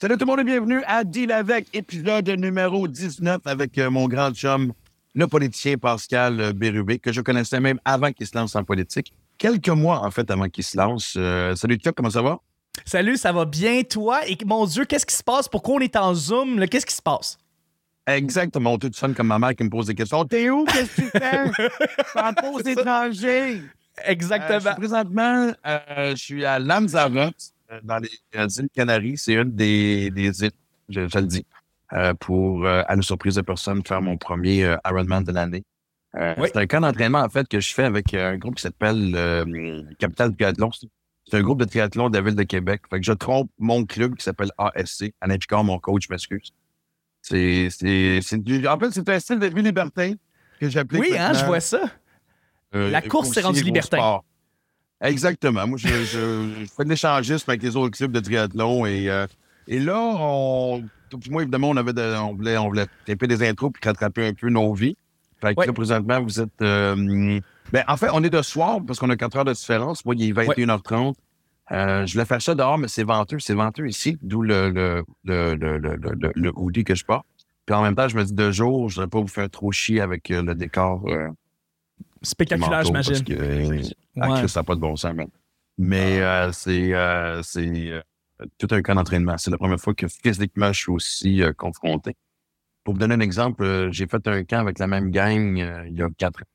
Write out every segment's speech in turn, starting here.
Salut tout le monde et bienvenue à Deal avec, épisode numéro 19 avec euh, mon grand chum, le politicien Pascal euh, Bérubé, que je connaissais même avant qu'il se lance en politique. Quelques mois, en fait, avant qu'il se lance. Euh, salut Chuck, comment ça va? Salut, ça va bien, toi? Et mon Dieu, qu'est-ce qui se passe? Pourquoi on est en Zoom? Qu'est-ce qui se passe? Exactement. Tu sonnes comme ma mère qui me pose des questions. T'es où? Qu'est-ce que tu fais? en pause étranger. Euh, je Exactement. suis présentement, euh, je suis à Lanzarote, euh, dans les euh, îles Canaries. C'est une des, des îles, je, je le dis, euh, pour, euh, à la surprise de personne, faire mon premier euh, Ironman de l'année. Euh, Oui. C'est un camp d'entraînement, en fait, que je fais avec euh, un groupe qui s'appelle euh, Capital Triathlon. C'est- C'est un groupe de triathlon de la ville de Québec. Fait que je trompe mon club qui s'appelle ASC. Alain Picard, mon coach, m'excuse. C'est, c'est, c'est du- en fait, c'est un style de vie libertin que j'applique. oui, hein, je vois ça. Euh, La course, c'est aussi rendu au libertin. sport. Exactement. Moi, je, je- je fais de l'échangisme avec les autres clubs de triathlon et, euh, et là, on, moi, évidemment, on, avait de- on voulait, on voulait taper des intros puis rattraper un peu nos vies. Fait que Ouais. là, présentement, vous êtes. euh, ben, en fait, on est de soir parce qu'on a 4 heures de différence. Moi, il est 21h30. Euh, je voulais faire ça dehors, mais c'est venteux. C'est venteux ici, d'où le, le, le, le, le, hoodie que je porte. Puis en même temps, je me dis de jour, je ne voudrais pas vous faire trop chier avec euh, le décor. Spectaculaire, manteau, parce j'imagine. que, euh, ah, Ouais. Ça n'a pas de bon sens, man. Mais c'est euh, c'est, euh, tout un camp d'entraînement. C'est la première fois que physiquement, je suis aussi confronté. Pour vous donner un exemple, j'ai fait un camp avec la même gang il y a quatre ans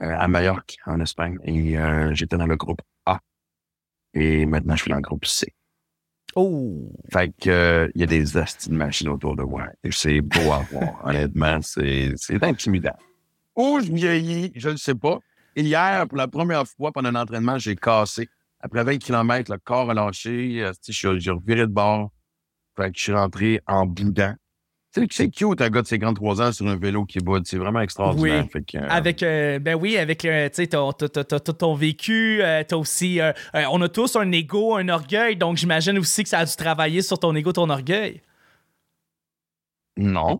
à Majorque, en Espagne. Et j'étais dans le groupe A. Et maintenant, je suis dans le groupe C. Oh! Fait que euh, il y a des astis de machines autour de moi. Et c'est beau à voir. Honnêtement, c'est c'est intimidant. Où je vieillis, je ne sais pas. Et hier, pour la première fois pendant un entraînement, j'ai cassé. Après 20 km, le corps a lâché. euh, j'ai reviré de bord. Fait que je suis rentré en boudin. Tu sais, c'est cute, un gars de 53 ans sur un vélo qui boude. C'est vraiment extraordinaire. Oui. Fait que, euh, Avec, euh, ben oui, avec, euh, tu sais, ton, ton- ton- ton- ton vécu, euh, t'as aussi, euh, euh, on a tous un ego, un orgueil, donc j'imagine aussi que ça a dû travailler sur ton ego, ton orgueil. Non.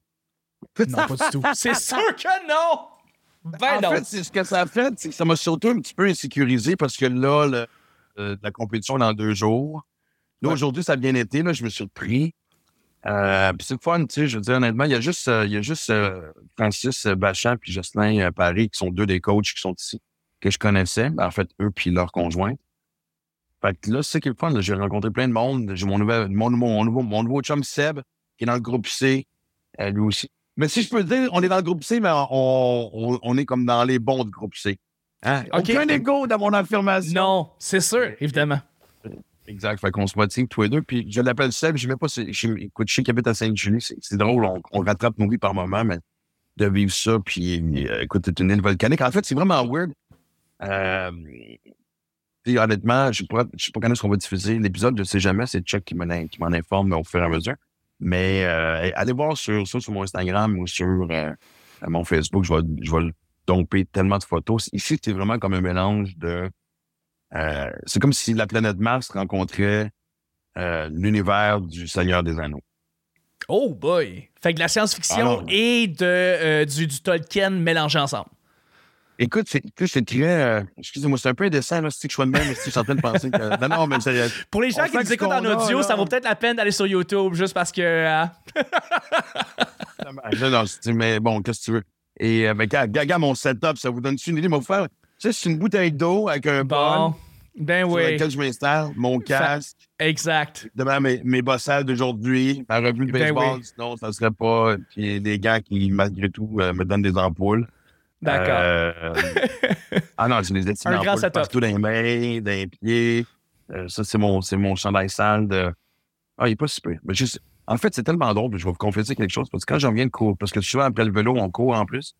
Non, pas du tout. C'est sûr que non! Ben en fait, c'est ce que ça a fait, c'est que ça m'a surtout un petit peu insécurisé parce que là, le- euh, la compétition est dans deux jours. Là, Ouais. aujourd'hui, ça a bien été. Là, je me suis repris. Euh, puis c'est le fun, tu sais. Je veux dire, honnêtement, il y a juste, euh, il y a juste euh, Francis Bachand puis Jocelyn Paris qui sont deux des coachs qui sont ici, que je connaissais. Ben, en fait, eux puis leur conjoint. Fait que là, c'est ça qui est le fun. là. J'ai rencontré plein de monde. J'ai mon, nouvel, mon, mon, nouveau, mon nouveau chum Seb, qui est dans le groupe C, lui aussi. Mais si je peux dire, on est dans le groupe C, mais on, on, on est comme dans les bons du groupe C. Hein? OK. Aucun égo dans mon affirmation. Non, c'est sûr, évidemment. Exact. Fait qu'on se motive tous les deux. Puis je l'appelle Seb. Je ne pas. si- je- Écoute, je sais qu'il habite à Sainte-Julie. C'est drôle. On, on rattrape nos vies par moment, mais de vivre ça. Puis euh, écoute, c'est une île volcanique. En fait, c'est vraiment weird. Euh, puis, honnêtement, je ne sais pas, quand est-ce qu'on va diffuser l'épisode. Je ne sais jamais. C'est Chuck qui m'en informe au fur et à mesure. Mais euh, allez voir sur ça sur mon Instagram ou sur euh, mon Facebook. Je vais, je vais domper tellement de photos. Ici, c'est vraiment comme un mélange de euh, c'est comme si la planète Mars rencontrait euh, l'univers du Seigneur des Anneaux. Oh boy! Fait que de la science-fiction et de, euh, du, du Tolkien mélangés ensemble. Écoute, c'est c'est très. euh, Excusez-moi, c'est un peu indécent, là, si que je sois de même, si je suis en train de penser que. Non, non, mais c'est. Pour les gens qui nous écoutent en audio, ça vaut peut-être la peine d'aller sur YouTube juste parce que. euh, non, je dis, mais bon, qu'est-ce que tu veux? Et euh, mais gars, gaga, mon setup, ça vous donne-tu une idée? Mon frère, tu sais, c'est une bouteille d'eau avec un bon. bol Ben sur oui. lequel je m'installe, mon casque, Exact. demain mes, mes bossades d'aujourd'hui, ma revue de Ben baseball, oui. sinon ça serait pas. Puis des gars qui, malgré tout, euh, me donnent des ampoules. D'accord. Euh, ah non, j'ai des Un études grand setup. partout dans les mains, dans les pieds. Euh, ça, c'est mon, c'est mon chandail sale de. Ah, il est pas super. Mais juste, en fait, c'est tellement drôle, je vais vous confesser quelque chose, parce que quand j'en viens de courir, parce que souvent après le vélo, on court en plus.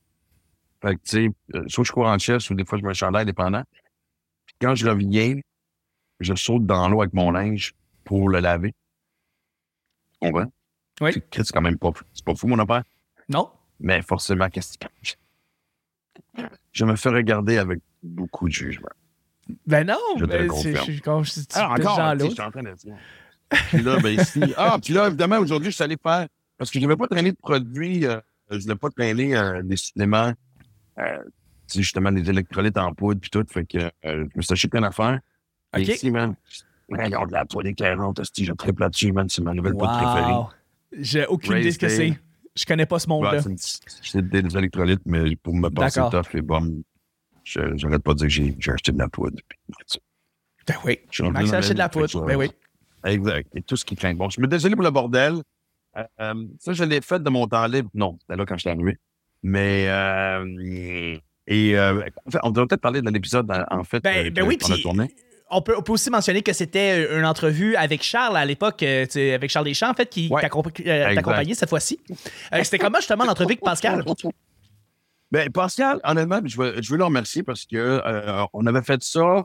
Fait que, tu sais, euh, soit je cours en chest ou des fois je mets un chandail dépendant. Puis quand je reviens, je saute dans l'eau avec mon linge pour le laver. Tu comprends? Oui. C'est- C'est quand même pas, c'est pas fou, mon affaire? Non? Mais forcément, qu'est-ce que Je me fais regarder avec beaucoup de jugement. Ben non! Je te ben, le confirme. je Ah, je encore, je suis en train de dire. Puis là, ben ici. Ah, puis là, évidemment, aujourd'hui, je suis allé faire. Parce que je ne vais pas traîner de produits. euh, je ne vais pas traîner euh, des suppléments. Euh, tu sais, justement, des électrolytes en poudre, puis tout. Fait que euh, je me suis acheté plein d'affaires. Et OK. ici, man, Regarde la poêle éclairante, je triple là-dessus, man. C'est ma nouvelle poudre préférée. J'ai aucune idée de ce que c'est. Je connais pas ce monde-là. c'est des électrolytes, mais pour me passer tough et bon, j'arrête pas de dire que j'ai acheté de la poudre. Ben oui. Max a acheté de la poudre. Ben oui. Exact. Et tout ce qui craint. Bon, je me désolé pour le bordel. Euh, euh, ça, je l'ai fait de mon temps libre. Non, c'était là quand j'étais arrivé. Mais, euh, et, en fait, on devrait peut-être parler de l'épisode, en fait, ben, ben oui, on peut, aussi mentionner que c'était une entrevue avec Charles à l'époque, euh, avec Charles Deschamps, en fait, qui ouais, t'accompagnait cette fois-ci. Euh, c'était comment justement l'entrevue avec Pascal? Ben, Pascal, honnêtement, je veux, je veux le remercier parce que euh, on avait fait ça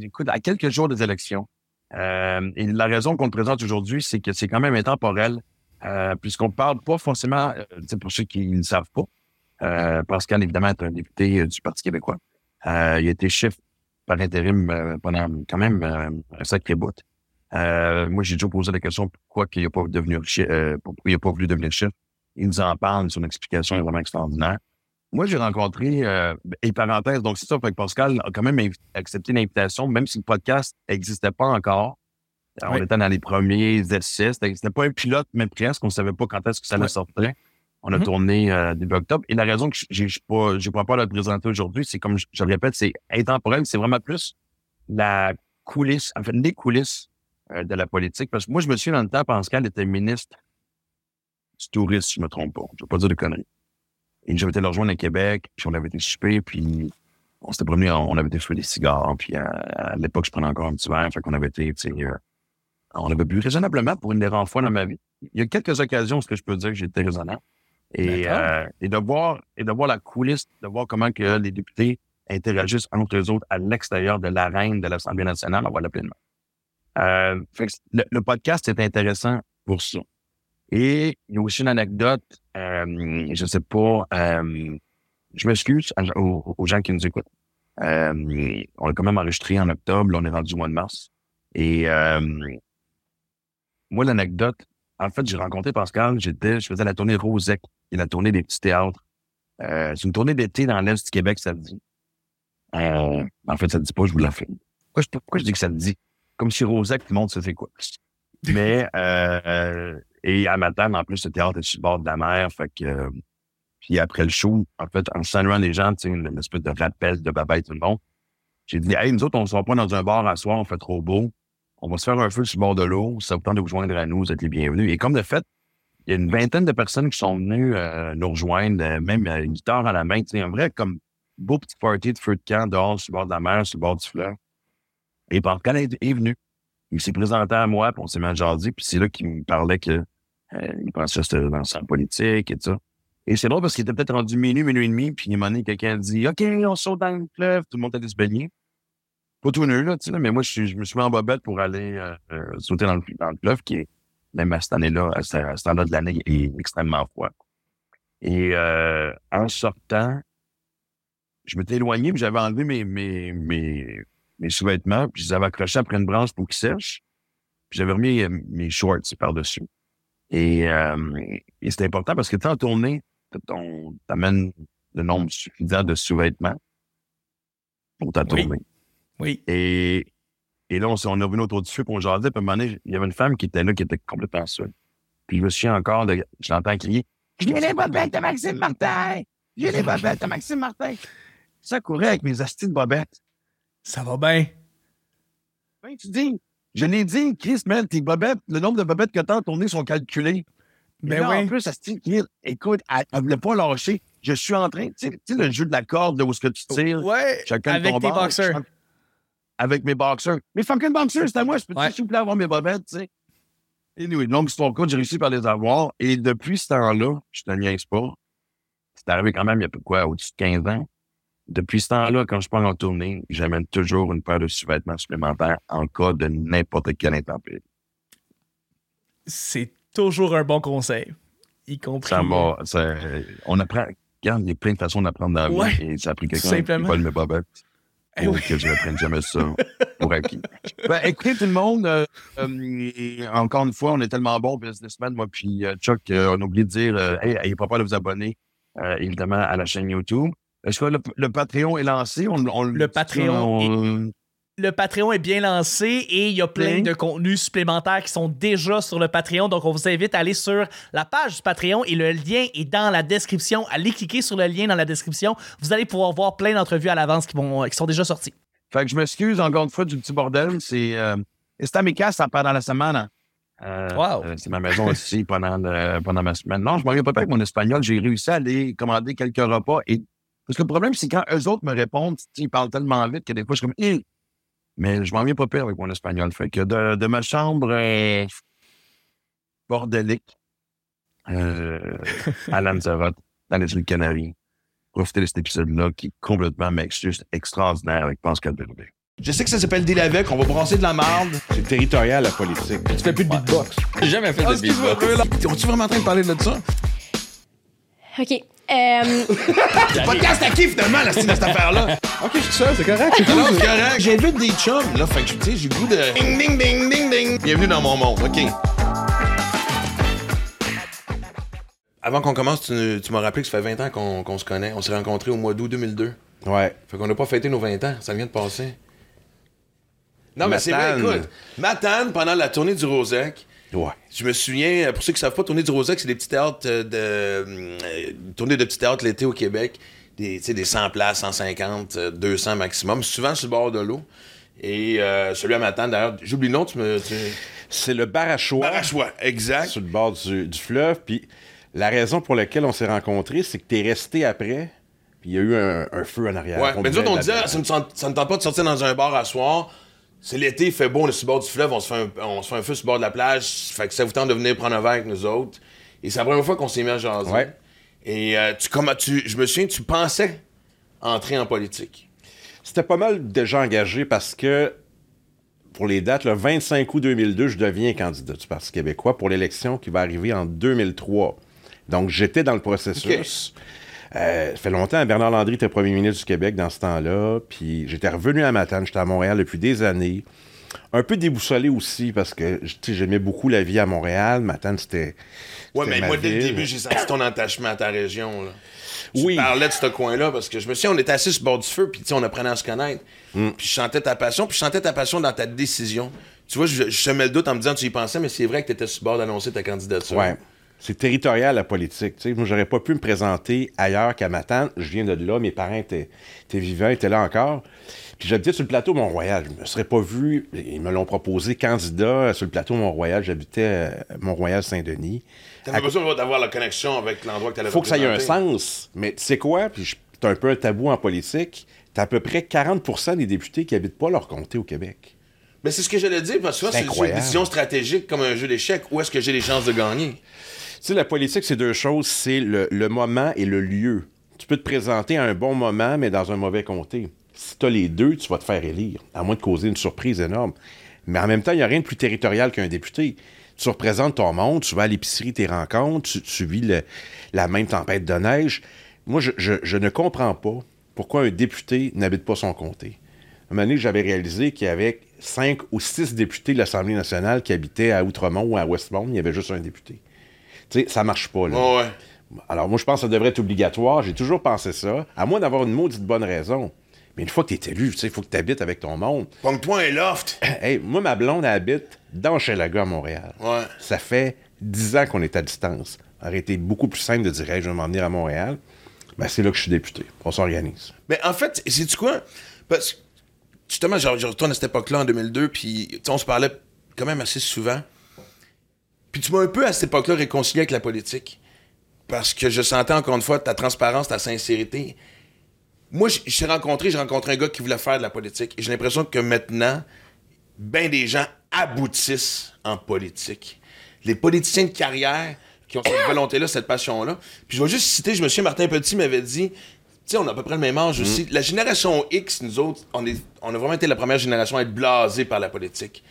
écoute, à quelques jours des élections. et la raison qu'on te présente aujourd'hui, c'est que c'est quand même intemporel, puisqu'on ne parle pas forcément, pour ceux qui ne le savent pas, Pascal, évidemment, est un député du Parti québécois. il a été chef par intérim euh, pendant quand même euh, un sacré bout. Euh, moi, j'ai toujours posé la question pourquoi il n'a pas, devenu, pourquoi il a pas voulu devenir chef? Il nous en parle, son explication est vraiment extraordinaire. Moi, j'ai rencontré, et parenthèse, donc c'est ça, fait que Pascal a quand même accepté l'invitation, même si le podcast n'existait pas encore. On était dans les premiers essais. C'était pas un pilote, mais presque. On ne savait pas quand est-ce que ça allait sortir. On a mm-hmm. tourné euh, début octobre. Et la raison que j'ai pas, j'ai pas le présenter aujourd'hui, c'est comme je, le répète, c'est intemporel. C'est vraiment plus la coulisse, en fait, les coulisses euh, de la politique. Parce que moi, je me suis dans le temps, Pascal était ministre du tourisme, si je me trompe pas. Je vais pas dire de conneries. Et j'avais été le rejoindre à Québec, puis on avait été souper, puis on s'était promené, on avait été fumer des cigares, puis à, l'époque, je prenais encore un petit verre, fait qu'on avait été, tu sais, euh, on avait bu raisonnablement pour une des rares fois dans ma vie. Il y a quelques occasions où ce que je peux dire que j'étais raisonnable. Et, euh, et, de voir, et de voir la coulisse, de voir comment que les députés interagissent entre eux autres à l'extérieur de l'arène de l'Assemblée nationale, on voit pleinement. Euh, le, podcast est intéressant pour ça. Et il y a aussi une anecdote, euh, je sais pas, euh, je m'excuse aux, gens qui nous écoutent. Euh, on a quand même enregistré en octobre, là, on est rendu au mois de mars. Et moi, l'anecdote, en fait, j'ai rencontré Pascal, j'étais, je faisais la tournée Rosec et la tournée des petits théâtres. Euh, c'est une tournée d'été dans l'Est du Québec, ça le dit. Euh, en fait, ça ne dit pas, je vous la fais. Pourquoi je, dis que ça le dit? Comme si Rosec, tout le monde sait quoi? Mais, euh, et à Matane, en plus, le théâtre est sur le bord de la mer, fait que, puis après le show, en fait, en saluant les gens, tu sais, une, espèce de rappel de babaille tout le monde, j'ai dit, hey, nous autres, on ne sort pas dans un bar à soir, on fait trop beau on va se faire un feu sur le bord de l'eau. Ça vous tente de vous joindre à nous, vous êtes les bienvenus. Et comme de fait, il y a une vingtaine de personnes qui sont venues euh, nous rejoindre, euh, même une guitare à la main. C'est un vrai comme beau petit party de feu de camp dehors sur le bord de la mer, sur le bord du fleuve. Et Pascal est, est venu. Il s'est présenté à moi, puis on s'est à jaser, puis c'est là qu'il me parlait que euh, il pensait que c'était dans sa politique et tout ça. Et c'est drôle parce qu'il était peut-être rendu minuit, minuit et demi, puis il m'a donné quelqu'un dit OK, on saute dans le fleuve, tout le monde allait se baigner pas tout nu, là, tu sais, mais moi, je, je, me suis mis en bobette pour aller euh, euh, sauter dans le, dans le fleuve, qui est, même à cette année-là, à ce, temps-là de l'année, est extrêmement froid. Et euh, en sortant, je m'étais éloigné, puis j'avais enlevé mes, mes, mes, mes sous-vêtements, puis je les avais accrochés après une branche pour qu'ils sèchent. Puis j'avais remis mes shorts par-dessus. Et, et c'était important parce que tu en tournée, t'amènes le nombre suffisant de sous-vêtements pour ta tournée. Oui. Et, et là, on, on est revenu autour du feu, pour on jasait, puis à un moment donné, il y avait une femme qui était là, qui était complètement seule. Puis je me souviens encore, de, je l'entends crier « J'ai les bobettes de Maxime Martin! J'ai les bobettes de Maxime Martin! » Ça courait avec mes astis de bobettes. Ça va bien? Ben, tu dis, je l'ai dit, Chris, man, tes bobettes, le nombre de bobettes que tu as tournées sont calculés. Mais ben oui. En plus, Asti, écoute, elle ne voulait pas lâcher. Je suis en train, tu sais, le jeu de la corde, là, où est-ce que tu tires. Ouais, chacun avec tes boxeurs avec mes boxers. Mes fucking boxers, c'est à moi. Je peux, s'il vous plaît, avoir mes bobettes, tu sais? Anyway, longue histoire courte, j'ai réussi par les avoir. Et depuis ce temps-là, je te niaise pas. C'est arrivé quand même il y a peu quoi, au-dessus de 15 ans. Depuis ce temps-là, quand je pars en tournée, j'amène toujours une paire de sous-vêtements supplémentaires en cas de n'importe quelle intempérie. C'est toujours un bon conseil. Y compris. Ça va. on apprend. Regarde, il y a plein de façons d'apprendre dans la vie. Et ça a pris quelqu'un qui vole mes bobettes. Eh pour que je reprenne jamais ça pour acquis. Ben, écoutez, tout le monde, euh, euh, encore une fois, on est tellement bon businessman, moi puis euh, Chuck, on a oublié de dire, hey, n'ayez pas peur de vous abonner, évidemment, à la chaîne YouTube. Est-ce que le, Patreon est lancé? le Patreon le Patreon est bien lancé et il y a plein de contenus supplémentaires qui sont déjà sur le Patreon. Donc, on vous invite à aller sur la page du Patreon et le lien est dans la description. Allez cliquer sur le lien dans la description. Vous allez pouvoir voir plein d'entrevues à l'avance qui, vont, qui sont déjà sorties. Fait que je m'excuse encore une fois du petit bordel. C'est euh, Estamica, ça part dans la semaine. Euh, wow. euh, c'est ma maison aussi pendant, le- pendant ma semaine. Non, je m'en pas avec mon espagnol. J'ai réussi à aller commander quelques repas. Et... Parce que le problème, c'est quand eux autres me répondent, ils parlent tellement vite que des fois, je suis comme. Mais je m'en viens pas pire avec mon espagnol. Fait que de, de ma chambre euh, bordélique euh, à Lanzarote, dans les îles Canaries, profiter de cet épisode-là qui est complètement, mec, juste extraordinaire avec Pascal Bérubé. Je sais que ça s'appelle Deal avec, on va brasser de la marde. C'est territorial, la politique. Tu fais plus de beatbox. J'ai jamais fait de Excuse-moi, beatbox. là. On-tu vraiment en train de parler de ça? OK. Euh, Podcast à qui finalement, la style de cette affaire-là? Ok, je suis seul, c'est correct. c'est cool. c'est correct. J'invite des chums, là. Fait que, tu sais, j'ai le goût de. Ding, ding, ding, ding, ding. Bienvenue dans mon monde, OK. Avant qu'on commence, tu, tu m'as rappelé que ça fait 20 ans qu'on qu'on se connaît. On s'est rencontrés au mois d'août 2002. Ouais. Fait qu'on n'a pas fêté nos 20 ans. Ça vient de passer. Non, mais c'est vrai, Matane. écoute. Matane, pendant la tournée du Rosec, Ouais. Je me souviens, euh, pour ceux qui ne savent pas, Tournée du Rosec, c'est des petits théâtres euh, de. euh, tournée de petits théâtres l'été au Québec. Des, tu des 100 places, 150, euh, 200 maximum, souvent sur le bord de l'eau. Et euh, celui à Matane, d'ailleurs, j'oublie le nom, tu me. Tu... C'est le bar à choix Barachois, exact. sur le bord du, du fleuve. Puis la raison pour laquelle on s'est rencontrés, c'est que t'es resté après. Puis il y a eu un, un feu en arrière. Ouais, On mais nous autres, on disait, ça ne tente pas de sortir dans un bar à soir. C'est l'été, il fait beau, on est sur le bord du fleuve, on se fait un, on se fait un feu sur le bord de la plage. Fait que ça vous tente de venir prendre un verre avec nous autres. Et c'est la première fois qu'on s'est mis à jaser. Ouais. Et euh, tu, comment, tu, je me souviens, tu pensais entrer en politique. C'était pas mal déjà engagé parce que pour les dates, le 25 août 2002, je deviens candidat du Parti québécois pour l'élection qui va arriver en 2003. Donc, j'étais dans le processus. Euh, ça fait longtemps, Bernard Landry était premier ministre du Québec dans ce temps-là. Puis j'étais revenu à Matane, j'étais à Montréal depuis des années. Un peu déboussolé aussi parce que j'aimais beaucoup la vie à Montréal. Matane, c'était. Ouais, mais ma moi, dès le début, j'ai senti ton attachement à ta région. Là. Oui. Tu parlais de ce coin-là parce que je me souviens, on était assis sur le bord du feu, puis tu sais, on apprenait à se connaître. Mm. Puis je sentais ta passion, puis je sentais ta passion dans ta décision. Tu vois, je, je semais le doute en me disant, tu y pensais, mais c'est vrai que tu étais sur le bord d'annoncer ta candidature. Ouais. C'est territorial, la politique. tu sais. Moi, j'aurais pas pu me présenter ailleurs qu'à Matane. Je viens de là, mes parents étaient, étaient vivants, étaient là encore. Puis j'habitais sur le plateau Mont-Royal. Je me serais pas vu. Ils me l'ont proposé candidat sur le plateau Mont-Royal. J'habitais à Mont-Royal-Saint-Denis. T'avais besoin d'avoir la connexion avec l'endroit que tu allais faut que ça ait un sens. Mais tu sais quoi? Puis c'est un peu un tabou en politique. T'as à peu près 40% des députés qui habitent pas leur comté au Québec. Mais c'est ce que j'allais dire, parce que C'est une décision stratégique comme un jeu d'échecs. Où est-ce que j'ai les chances de gagner? Sais, la politique, c'est deux choses. C'est le, moment et le lieu. Tu peux te présenter à un bon moment, mais dans un mauvais comté. Si tu as les deux, tu vas te faire élire, à moins de causer une surprise énorme. Mais en même temps, il n'y a rien de plus territorial qu'un député. Tu représentes ton monde, tu vas à l'épicerie, tes rencontres, tu, vis la même tempête de neige. Moi, je, ne comprends pas pourquoi un député n'habite pas son comté. À un moment donné, j'avais réalisé qu'il y avait cinq ou six députés de l'Assemblée nationale qui habitaient à Outremont ou à Westmount. Il y avait juste un député. Tu sais, ça marche pas, là. Ouais. Alors, moi, je pense que ça devrait être obligatoire. J'ai toujours pensé ça, à moins d'avoir une maudite bonne raison. Mais une fois que tu es élu, tu sais, il faut que tu habites avec ton monde. Pongue-toi un loft. Hey, moi, ma blonde habite dans Chelaga à Montréal. Ouais. Ça fait dix ans qu'on est à distance. Ça aurait été beaucoup plus simple de dire, hey, je vais m'en venir à Montréal. Ben, c'est là que je suis député. On s'organise. Mais en fait, c'est-tu quoi? Parce que, justement, je, je retourne à cette époque-là, en 2002, puis on se parlait quand même assez souvent. Puis tu m'as un peu, à cette époque-là, réconcilié avec la politique. Parce que je sentais, encore une fois, ta transparence, ta sincérité. Moi, je t'ai rencontré, j'ai rencontré un gars qui voulait faire de la politique. Et j'ai l'impression que maintenant, ben des gens aboutissent en politique. Les politiciens de carrière qui ont cette volonté-là, cette passion-là. Puis je vais juste citer, je me souviens, Martin Petit m'avait dit, tu sais, on a à peu près le même âge aussi. La génération X, nous autres, on, est, on a vraiment été la première génération à être blasés par la politique.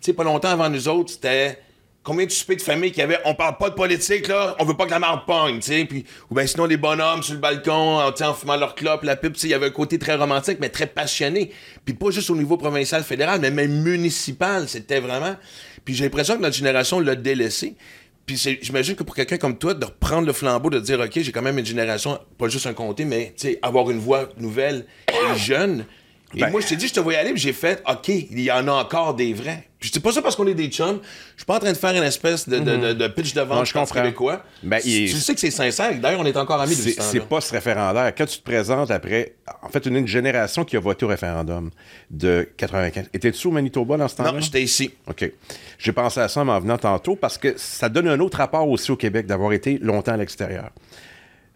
Tu sais, pas longtemps avant nous autres, c'était combien de soupers de famille qu'il y avait, on parle pas de politique, là, on veut pas que la marde pogne, tu sais, ou bien sinon les bonhommes sur le balcon, en, en fumant leur clope, la pipe, tu sais, il y avait un côté très romantique, mais très passionné. Puis pas juste au niveau provincial, fédéral, mais même municipal, c'était vraiment... Puis j'ai l'impression que notre génération l'a délaissé. Puis j'imagine que pour quelqu'un comme toi, de reprendre le flambeau, de dire, OK, j'ai quand même une génération, pas juste un comté, mais, tu sais, avoir une voix nouvelle et jeune, Et Ben- moi, je t'ai dit, je te voyais aller, puis j'ai fait, OK, il y en a encore des vrais. Puis c'est pas ça parce qu'on est des chums. Je suis pas en train de faire une espèce de, de- de- de pitch de vente. Non, je comprends. québécois. Ben, tu il- tu sais que c'est sincère. D'ailleurs, on est encore amis depuis C'est pas ce référendaire. Quand tu te présentes après, en fait, une, une génération qui a voté au référendum de 95. Étais-tu au Manitoba dans ce temps-là? Non, j'étais ici. OK. J'ai pensé à ça en venant tantôt parce que ça donne un autre rapport aussi au Québec d'avoir été longtemps à l'extérieur.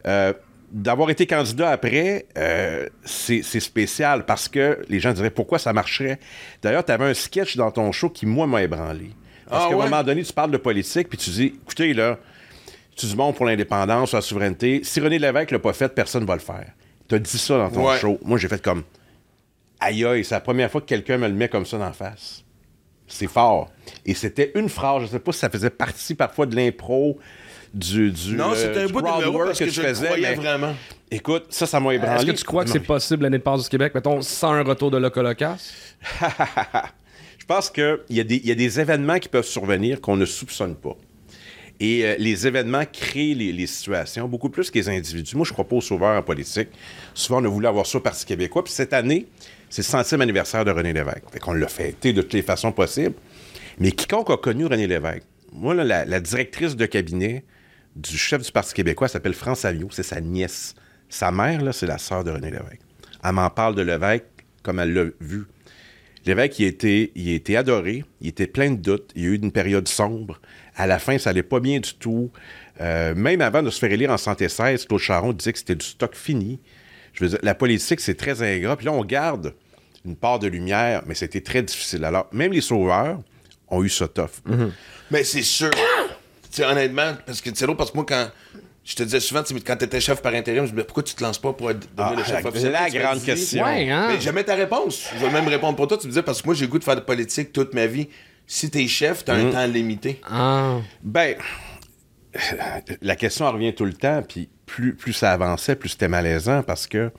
Euh, d'avoir été candidat après, euh, c'est spécial parce que les gens diraient pourquoi ça marcherait? D'ailleurs, tu avais un sketch dans ton show qui, moi, m'a ébranlé. Parce Ah qu'à ouais? un moment donné, tu parles de politique, puis tu dis, écoutez, là, tu dis bon pour l'indépendance, la souveraineté. Si René Lévesque l'a pas fait, personne va le faire. Tu as dit ça dans ton Ouais. show. Moi, j'ai fait comme, aïe aïe, c'est la première fois que quelqu'un me le met comme ça dans la face. C'est fort. Et c'était une phrase, je sais pas si ça faisait partie parfois de l'impro, du, du Non, euh, c'était un bout de numéro parce que, tu je faisais, croyais mais vraiment. Écoute, ça, ça m'a ébranlé. Est-ce que tu crois que c'est possible l'indépendance du Québec, mettons, sans un retour de l'Holocauste? Je pense qu'il y, a des- il y a des événements qui peuvent survenir qu'on ne soupçonne pas. Et euh, les événements créent les, les situations beaucoup plus que les individus. Moi, je ne crois pas aux sauveurs en politique. Souvent, on a voulu avoir ça au Parti québécois. Puis cette année, c'est le centième anniversaire de René Lévesque. Fait qu'on l'a fêté de toutes les façons possibles. Mais quiconque a connu René Lévesque, moi, là, la, la directrice de cabinet du chef du Parti québécois s'appelle France Alliot. C'est sa nièce. Sa mère, là, c'est la sœur de René Lévesque. Elle m'en parle de Lévesque comme elle l'a vu. L'évêque, il a, été, il adoré, il était plein de doutes, il y a eu une période sombre. À la fin, ça allait pas bien du tout. Euh, même avant de se faire élire en 116, Claude Charon disait que c'était du stock fini. Je veux dire, la politique, c'est très ingrat. Puis là, on garde une part de lumière, mais c'était très difficile. Alors, même les sauveurs ont eu ça tough. Mais c'est sûr. Tu sais, honnêtement, parce que c'est drôle, parce que moi, quand. Je te disais souvent, tu sais, quand tu étais chef par intérim, je me disais, pourquoi tu te lances pas pour être, devenir Ah, le chef la- officiel? la Tu m'as grande question. Ouais, hein? Mais jamais ta réponse. Je vais même répondre pour toi. Tu me disais, parce que moi, j'ai le goût de faire de politique toute ma vie. Si t'es chef, t'as Mm. un temps limité. Ah. Ben, la question revient tout le temps, puis plus, plus ça avançait, plus c'était malaisant parce que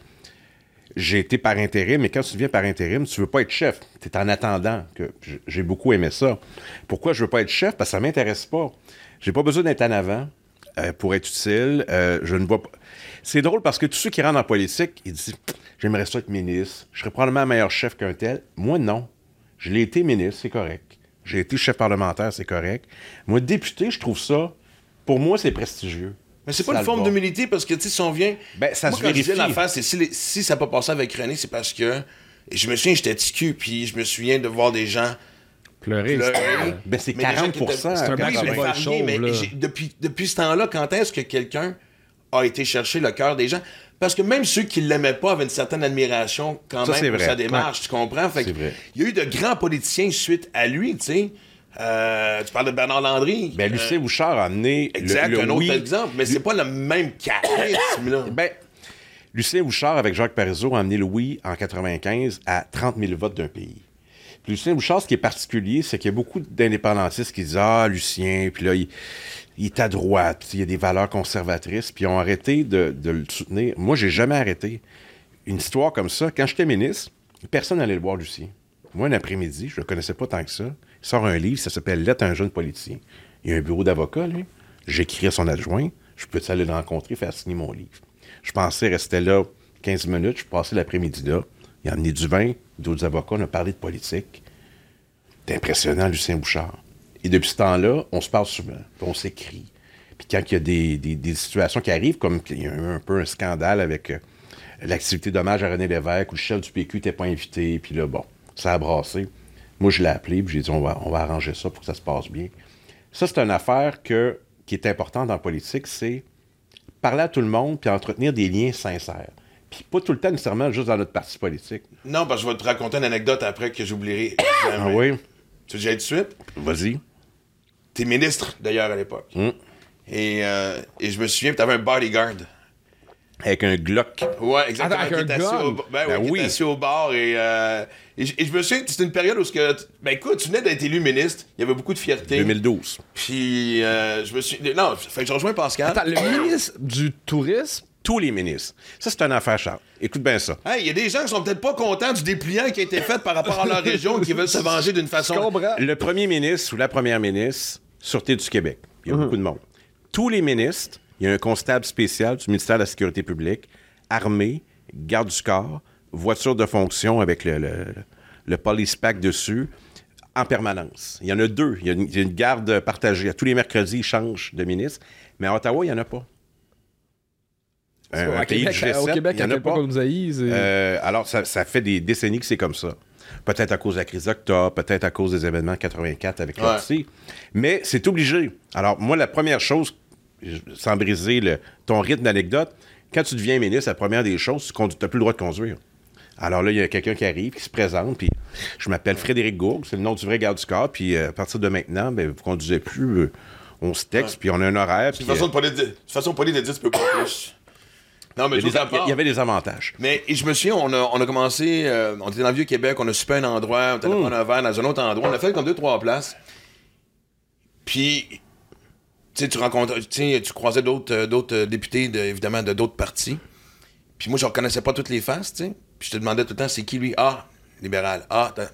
j'ai été par intérim, mais quand tu viens par intérim, tu veux pas être chef. Tu es en attendant. que J'ai beaucoup aimé ça. Pourquoi je veux pas être chef? Parce que ça m'intéresse pas. J'ai pas besoin d'être en avant euh, pour être utile. Euh, je ne vois pas. C'est drôle parce que tous ceux qui rentrent en politique, ils disent J'aimerais ça être ministre. Je serais probablement un meilleur chef qu'un tel. Moi, non. Je l'ai été ministre, c'est correct. J'ai été chef parlementaire, c'est correct. Moi, député, je trouve ça, pour moi, c'est prestigieux. Mais c'est pas Ça une forme d'humilité parce que, tu sais, si on vient. Ben, ça moi, se quand vérifie. l'affaire, c'est si, les- si ça n'a pas passé avec René, c'est parce que. Je me souviens, j'étais ticu, puis je me souviens de voir des gens Pleurer. pleurer. Ben, c'est Mais des gens qui 40 étaient- C'est un match de varié, chauve, mais depuis, depuis ce temps-là, quand est-ce que quelqu'un a été chercher le cœur des gens? Parce que même ceux qui l'aimaient pas avaient une certaine admiration quand Ça, même pour vrai. sa démarche, tu comprends? Fait C'est que vrai. Il y a eu de grands politiciens suite à lui, tu sais. Euh, tu parles de Bernard Landry. Ben, Lucien Euh, Bouchard a amené le- Exact, le, un autre oui. exemple, mais c'est pas le même charisme, là. Ben, Lucien Bouchard, avec Jacques Parizeau, a amené le oui en 95 à 30 000 votes d'un pays. Lucien Bouchard, ce qui est particulier, c'est qu'il y a beaucoup d'indépendantistes qui disent Ah, Lucien, puis là, il, est à droite, il y a des valeurs conservatrices, puis ils ont arrêté de, le soutenir. Moi, j'ai jamais arrêté. Une histoire comme ça, quand j'étais ministre, personne n'allait le voir, Lucien. Moi, un après-midi, je le connaissais pas tant que ça. Il sort un livre, ça s'appelle Lettre à un jeune politicien. Il y a un bureau d'avocat, lui. J'écris à son adjoint. Je peux aller le rencontrer, faire signer mon livre? Je pensais rester là 15 minutes. Je passais l'après-midi là. Il a amené du vin, d'autres avocats. On a parlé de politique. C'est impressionnant, Lucien Bouchard. Et depuis ce temps-là, on se parle souvent. on s'écrit. Puis quand il y a des, situations qui arrivent, comme il y a eu un peu un scandale avec euh, l'activité d'hommage à René Lévesque, où le chef du PQ n'était pas invité, puis là, bon, ça a brassé. Moi, je l'ai appelé, puis j'ai dit, on va, arranger ça pour que ça se passe bien. Ça, c'est une affaire qui est importante dans la politique, c'est parler à tout le monde, puis entretenir des liens sincères. Puis pas tout le temps nécessairement juste dans notre parti politique. Non, parce que je vais te raconter une anecdote après que j'oublierai. Ah oui? Tu veux que j'aille tout de suite? Vas-y. T'es ministre, d'ailleurs, à l'époque. Mm. Et, euh, et je me souviens, t'avais un bodyguard. Avec un Glock. Ouais, exactement. Avec un gun. au, ben, Ben ouais, oui. assis au bar. Et, euh, et, je- et je me souviens que c'était une période où, ce que, ben écoute, tu venais d'être élu ministre. Il y avait beaucoup de fierté. 2012. Puis, euh, je me suis. Non, fait que je rejoins Pascal. Attends, le ministre du tourisme, Tous les ministres. Ça, c'est une affaire, Charles. Écoute bien ça. Hey, il y a des gens qui sont peut-être pas contents du dépliant qui a été fait par rapport à leur région, qui veulent se venger d'une façon. Le premier ministre ou la première ministre, Sûreté du Québec. Il y a Uh-huh. beaucoup de monde. Tous les ministres, il y a un constable spécial du ministère de la Sécurité publique, armée, garde du corps, voiture de fonction avec le, le, le police pack dessus en permanence. Il y en a deux. Il y a une, il y a une garde partagée. À tous les mercredis, ils changent de ministre. Mais à Ottawa, il n'y en a pas. Un, un Au pays Québec, du G7, au Québec, il y à quel point pas. qu'on nous haïse. et- Euh, alors, ça, ça fait des décennies que c'est comme ça. Peut-être à cause de la crise d'octobre, peut-être à cause des événements 84 avec Ouais. Mais c'est obligé. Alors, moi, la première chose, sans briser le- ton rythme d'anecdote, quand tu deviens ministre, la première des choses, tu n'as plus le droit de conduire. Alors là, il y a quelqu'un qui arrive, qui se présente, puis je m'appelle Frédéric Gourgue, c'est le nom du vrai garde du corps, puis euh, à partir de maintenant, ben, vous ne conduisez plus, euh, on se texte, puis on a un horaire. Puis, une façon euh, de de, façon de dire tu peux pas plus. Non, mais il y avait des avantages. Mais je me souviens, on a, on a commencé, euh, on était dans le Vieux-Québec, on a super un endroit, on était prendre un verre dans un autre endroit, on a fait comme deux, trois places. Puis, tu sais, tu rencontres, croisais d'autres euh, d'autres euh, députés, de- évidemment, de d'autres partis. Puis moi, je reconnaissais pas toutes les faces, tu sais. Puis je te demandais tout le temps, c'est qui lui? Ah, libéral. Ah, t'as-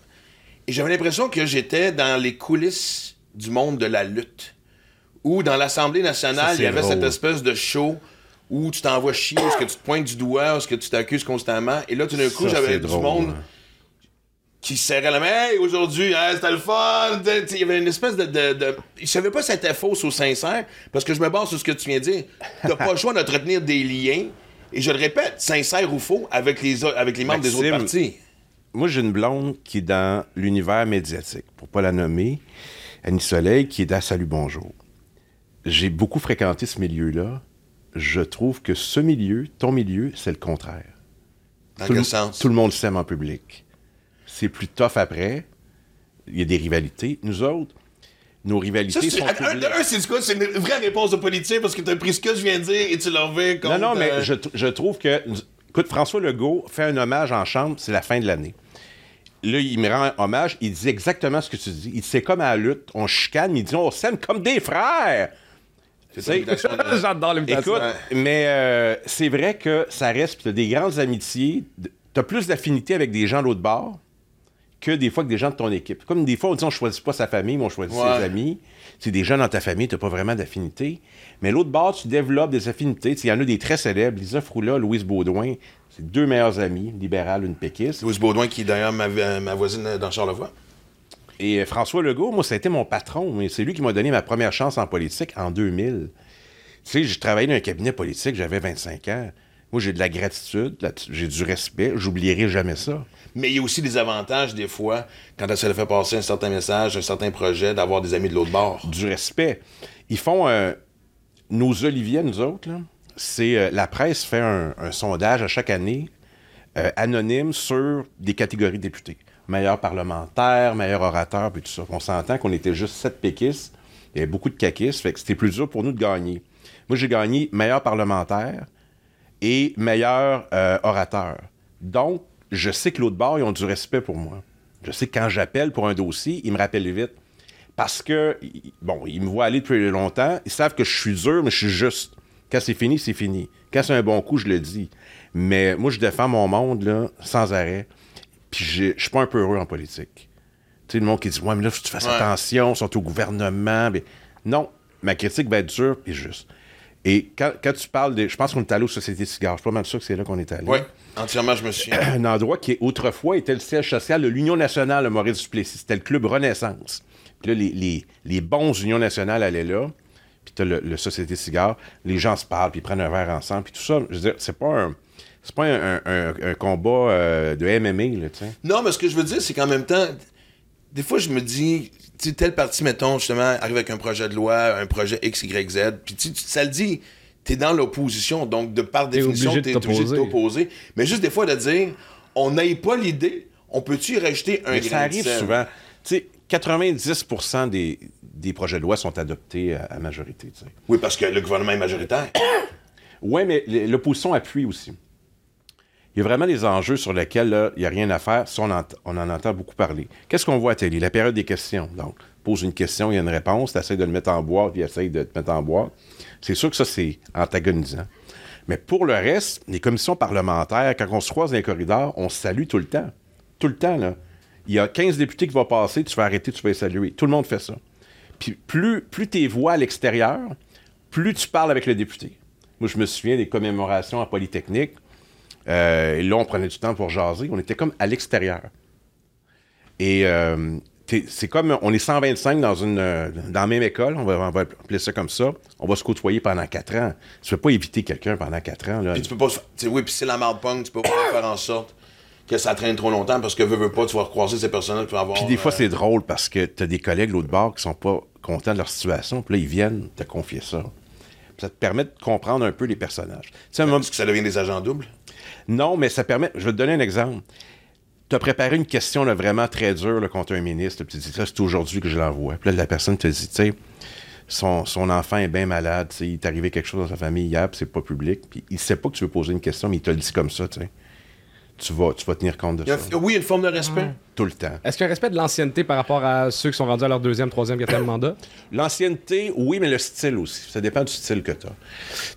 Et j'avais l'impression que j'étais dans les coulisses du monde de la lutte. Ou dans l'Assemblée nationale, il y avait cette espèce de show où tu t'envoies chier, est-ce que tu te pointes du doigt, est-ce que tu t'accuses constamment. Et là, tout d'un coup, j'avais du drôle, monde hein. qui se serrait la main. Hey, aujourd'hui, hein, c'était le fun. Il y avait une espèce de. de, de... Je savais pas si c'était fausse ou sincère, parce que je me base sur ce que tu viens de dire. T'as pas le choix d'entretenir des liens, et je le répète, sincère ou faux, avec les, avec les membres des autres partis. Moi, j'ai une blonde qui est dans l'univers médiatique, pour pas la nommer, Annie Soleil, qui est dans Salut Bonjour. J'ai beaucoup fréquenté ce milieu-là. Je trouve que ce milieu, ton milieu, c'est le contraire. Dans tout, quel le, sens? tout le monde s'aime en public. C'est plus tough après. Il y a des rivalités. Nous autres, nos rivalités sont un, publiques. un, c'est quoi? C'est une vraie réponse de politique parce que t'as pris ce que je viens de dire et tu l'as revu contre... Non, non, mais euh, je, trouve que. Écoute, François Legault fait un hommage en chambre, c'est la fin de l'année. Là, il me rend hommage, il dit exactement ce que tu dis. Il dit c'est comme à la lutte, on chicane, il dit on s'aime comme des frères. J'adore l'imitation. Écoute, mais euh, c'est vrai que ça reste, tu as des grandes amitiés, tu as plus d'affinité avec des gens de l'autre bord que des fois avec des gens de ton équipe. Comme des fois, on dit on choisit pas sa famille, mais on choisit Ouais. ses amis. C'est des gens dans ta famille, tu pas vraiment d'affinité. Mais l'autre bord, tu développes des affinités. Il y en a des très célèbres. Lisa Froula, Louise Baudouin, c'est deux meilleurs amis, libérales, une péquiste. Louise Baudouin, qui est d'ailleurs ma, euh, ma voisine dans Charlevoix. Et euh, François Legault, moi, ça a été mon patron, mais c'est lui qui m'a donné ma première chance en politique en 2000. Tu sais, j'ai travaillé dans un cabinet politique, j'avais 25 ans. Moi, j'ai de la gratitude, j'ai du respect, j'oublierai jamais ça. Mais il y a aussi des avantages, des fois, quand essaies de faire passer un certain message, un certain projet, d'avoir des amis de l'autre bord. Du respect. Ils font euh, nos Olivier, nous autres, c'est euh, la presse fait un, un sondage à chaque année euh, anonyme sur des catégories de députés. Meilleur parlementaire, meilleur orateur, puis tout ça. On s'entend qu'on était juste sept péquistes. Avait beaucoup de caquistes, fait que c'était plus dur pour nous de gagner. Moi, j'ai gagné meilleur parlementaire et meilleur euh, orateur. Donc, je sais que l'autre bord, ils ont du respect pour moi. Je sais que quand j'appelle pour un dossier, ils me rappellent vite. Parce que, bon, ils me voient aller depuis longtemps, ils savent que je suis dur, mais je suis juste. Quand c'est fini, c'est fini. Quand c'est un bon coup, je le dis. Mais moi, je défends mon monde, là, sans arrêt. Puis je suis pas un peu heureux en politique. Tu sais, le monde qui dit, ouais, mais là, faut que tu fasses Ouais. attention, ils sont au gouvernement. Mais non, ma critique va être dure et juste. Et quand, quand tu parles de. Je pense qu'on est allé aux Sociétés Cigares. Je suis pas mal sûr que c'est là qu'on est allé. Oui, entièrement, je me souviens. Un endroit qui, autrefois, était le siège social de l'Union nationale Maurice Duplessis. C'était le club Renaissance. Puis là, les, les, les bons Unions nationales allaient là. Puis t'as le, le Société Cigare. Les gens se parlent, puis ils prennent un verre ensemble, puis tout ça. Je veux dire, c'est pas un. C'est pas un, un- un- un combat euh, de MMA, là, tu sais. Non, mais ce que je veux dire, c'est qu'en même temps, des fois, je me dis, tu sais, tel parti, mettons, justement, arrive avec un projet de loi, un projet X, Y, Z, puis tu sais, ça le dit, t'es dans l'opposition, donc de par définition, obligé t'es de obligé de t'opposer. Mais juste des fois, de dire, on n'aille pas l'idée, on peut-tu y rajouter un Mais grain ça de arrive souvent. Tu sais, 90 des, des projets de loi sont adoptés à, à majorité, tu sais. Oui, parce que le gouvernement est majoritaire. Oui, mais l'opposition appuie aussi. Il y a vraiment des enjeux sur lesquels il n'y a rien à faire. Ça, on, en entend beaucoup parler. Qu'est-ce qu'on voit à télé? La période des questions. Donc, pose une question, il y a une réponse, tu essaies de le mettre en boîte, puis essaye de te mettre en boîte. C'est sûr que ça, c'est antagonisant. Mais pour le reste, les commissions parlementaires, quand on se croise dans les corridors, on se salue tout le temps. Tout le temps, là. Il y a 15 députés qui vont passer, tu vas arrêter, tu vas les saluer. Tout le monde fait ça. Puis plus, plus tes voix à l'extérieur, plus tu parles avec le député. Moi, je me souviens des commémorations à Polytechnique. Euh, et là, on prenait du temps pour jaser. On était comme à l'extérieur. Et euh, c'est comme, on est 125 dans, une, euh, dans la même école, on va, on va appeler ça comme ça. On va se côtoyer pendant 4 ans. Tu peux pas éviter quelqu'un pendant 4 ans. Là. Puis tu peux pas. oui, puis c'est la marde punk, tu peux pas faire en sorte que ça traîne trop longtemps parce que veux, veux pas, tu vas recroiser ces personnes-là, avoir. Puis des fois, euh, c'est drôle parce que tu as des collègues de l'autre bord qui sont pas contents de leur situation. Puis là, ils viennent te confier ça. Puis ça te permet de comprendre un peu les personnages. Tu sais, un moment- Est-ce que ça devient des agents doubles? Non, mais ça permet. Je vais te donner un exemple. Tu as préparé une question vraiment très dure contre un ministre, puis tu dis ça, c'est aujourd'hui que je l'envoie. Puis là, la personne te dit, tu son, enfant est bien malade, il est arrivé quelque chose dans sa famille hier, puis c'est pas public, puis il sait pas que tu veux poser une question, mais il te le dit comme ça, tu sais. Tu vas, tu vas tenir compte de ça. oui, il y a une forme de respect. Tout le temps. Est-ce qu'il y a un respect de l'ancienneté par rapport à ceux qui sont rendus à leur deuxième, troisième, quatrième mandat? L'ancienneté, oui, mais le style aussi. Ça dépend du style que tu as. Tu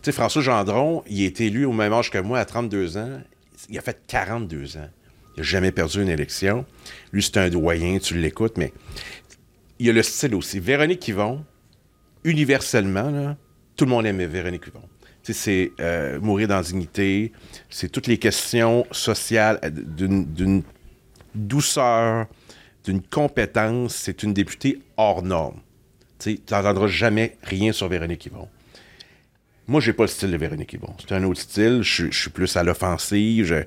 sais, François Gendron, il a été élu au même âge que moi, à 32 ans. Il a fait 42 ans. Il n'a jamais perdu une élection. Lui, c'est un doyen, tu l'écoutes, mais il y a le style aussi. Véronique Yvon, universellement, là, tout le monde aimait Véronique Yvon. Tu sais, c'est euh, mourir dans dignité, c'est toutes les questions sociales euh, d'une douceur, d'une compétence. C'est une députée hors norme. Tu n'entendras jamais rien sur Véronique Yvon. Moi, j'ai pas le style de Véronique Yvon. C'est un autre style. Je suis- je plus à l'offensive. Je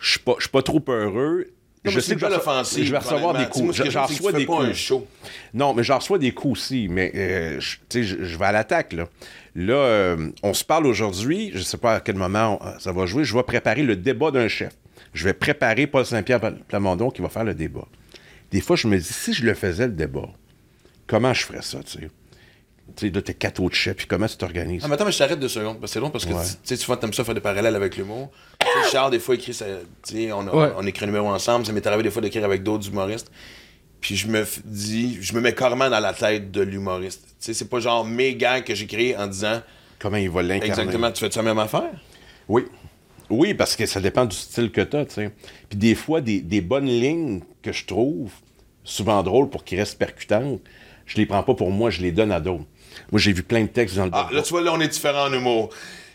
je suis pas, je suis pas trop heureux. Non, je sais que pas je vais recevoir- l'offensive. je vais recevoir des coups. J'en reçois des coups. un show. Non, mais j'en reçois des coups aussi. Mais euh, je, je, je vais à l'attaque. Là, là euh, on se parle aujourd'hui. Je ne sais pas à quel moment on- ça va jouer. Je vais préparer le débat d'un chef. Je vais préparer Paul Saint-Pierre Pla- Plamondon qui va faire le débat. Des fois, je me dis, si je le faisais, le débat, comment je ferais ça, tu sais? Tu sais, là, t'es quatre autres chefs, puis comment tu t'organises? Ah, mais attends, mais je t'arrête deux secondes. parce que C'est long parce que Ouais. tu sais, souvent, t'aimes ça faire des parallèles avec l'humour. Charles, des fois, écrit ça. Tu sais, on, a- Ouais. on écrit un numéro ensemble. Ça m'est arrivé des fois d'écrire avec d'autres humoristes. Puis je me dis, je me mets carrément dans la tête de l'humoriste. Tu sais, c'est pas genre mes gars que j'ai créés en disant Comment il va l'incarner? exactement, tu fais-tu la même affaire? Oui. Oui, parce que ça dépend du style que tu as, tu sais. Puis des fois, des, des bonnes lignes que je trouve, souvent drôles pour qu'ils restent percutantes, je les prends pas pour moi, je les donne à d'autres. Moi, j'ai vu plein de textes dans le Ah, là, tu vois, là, on est différents en humour.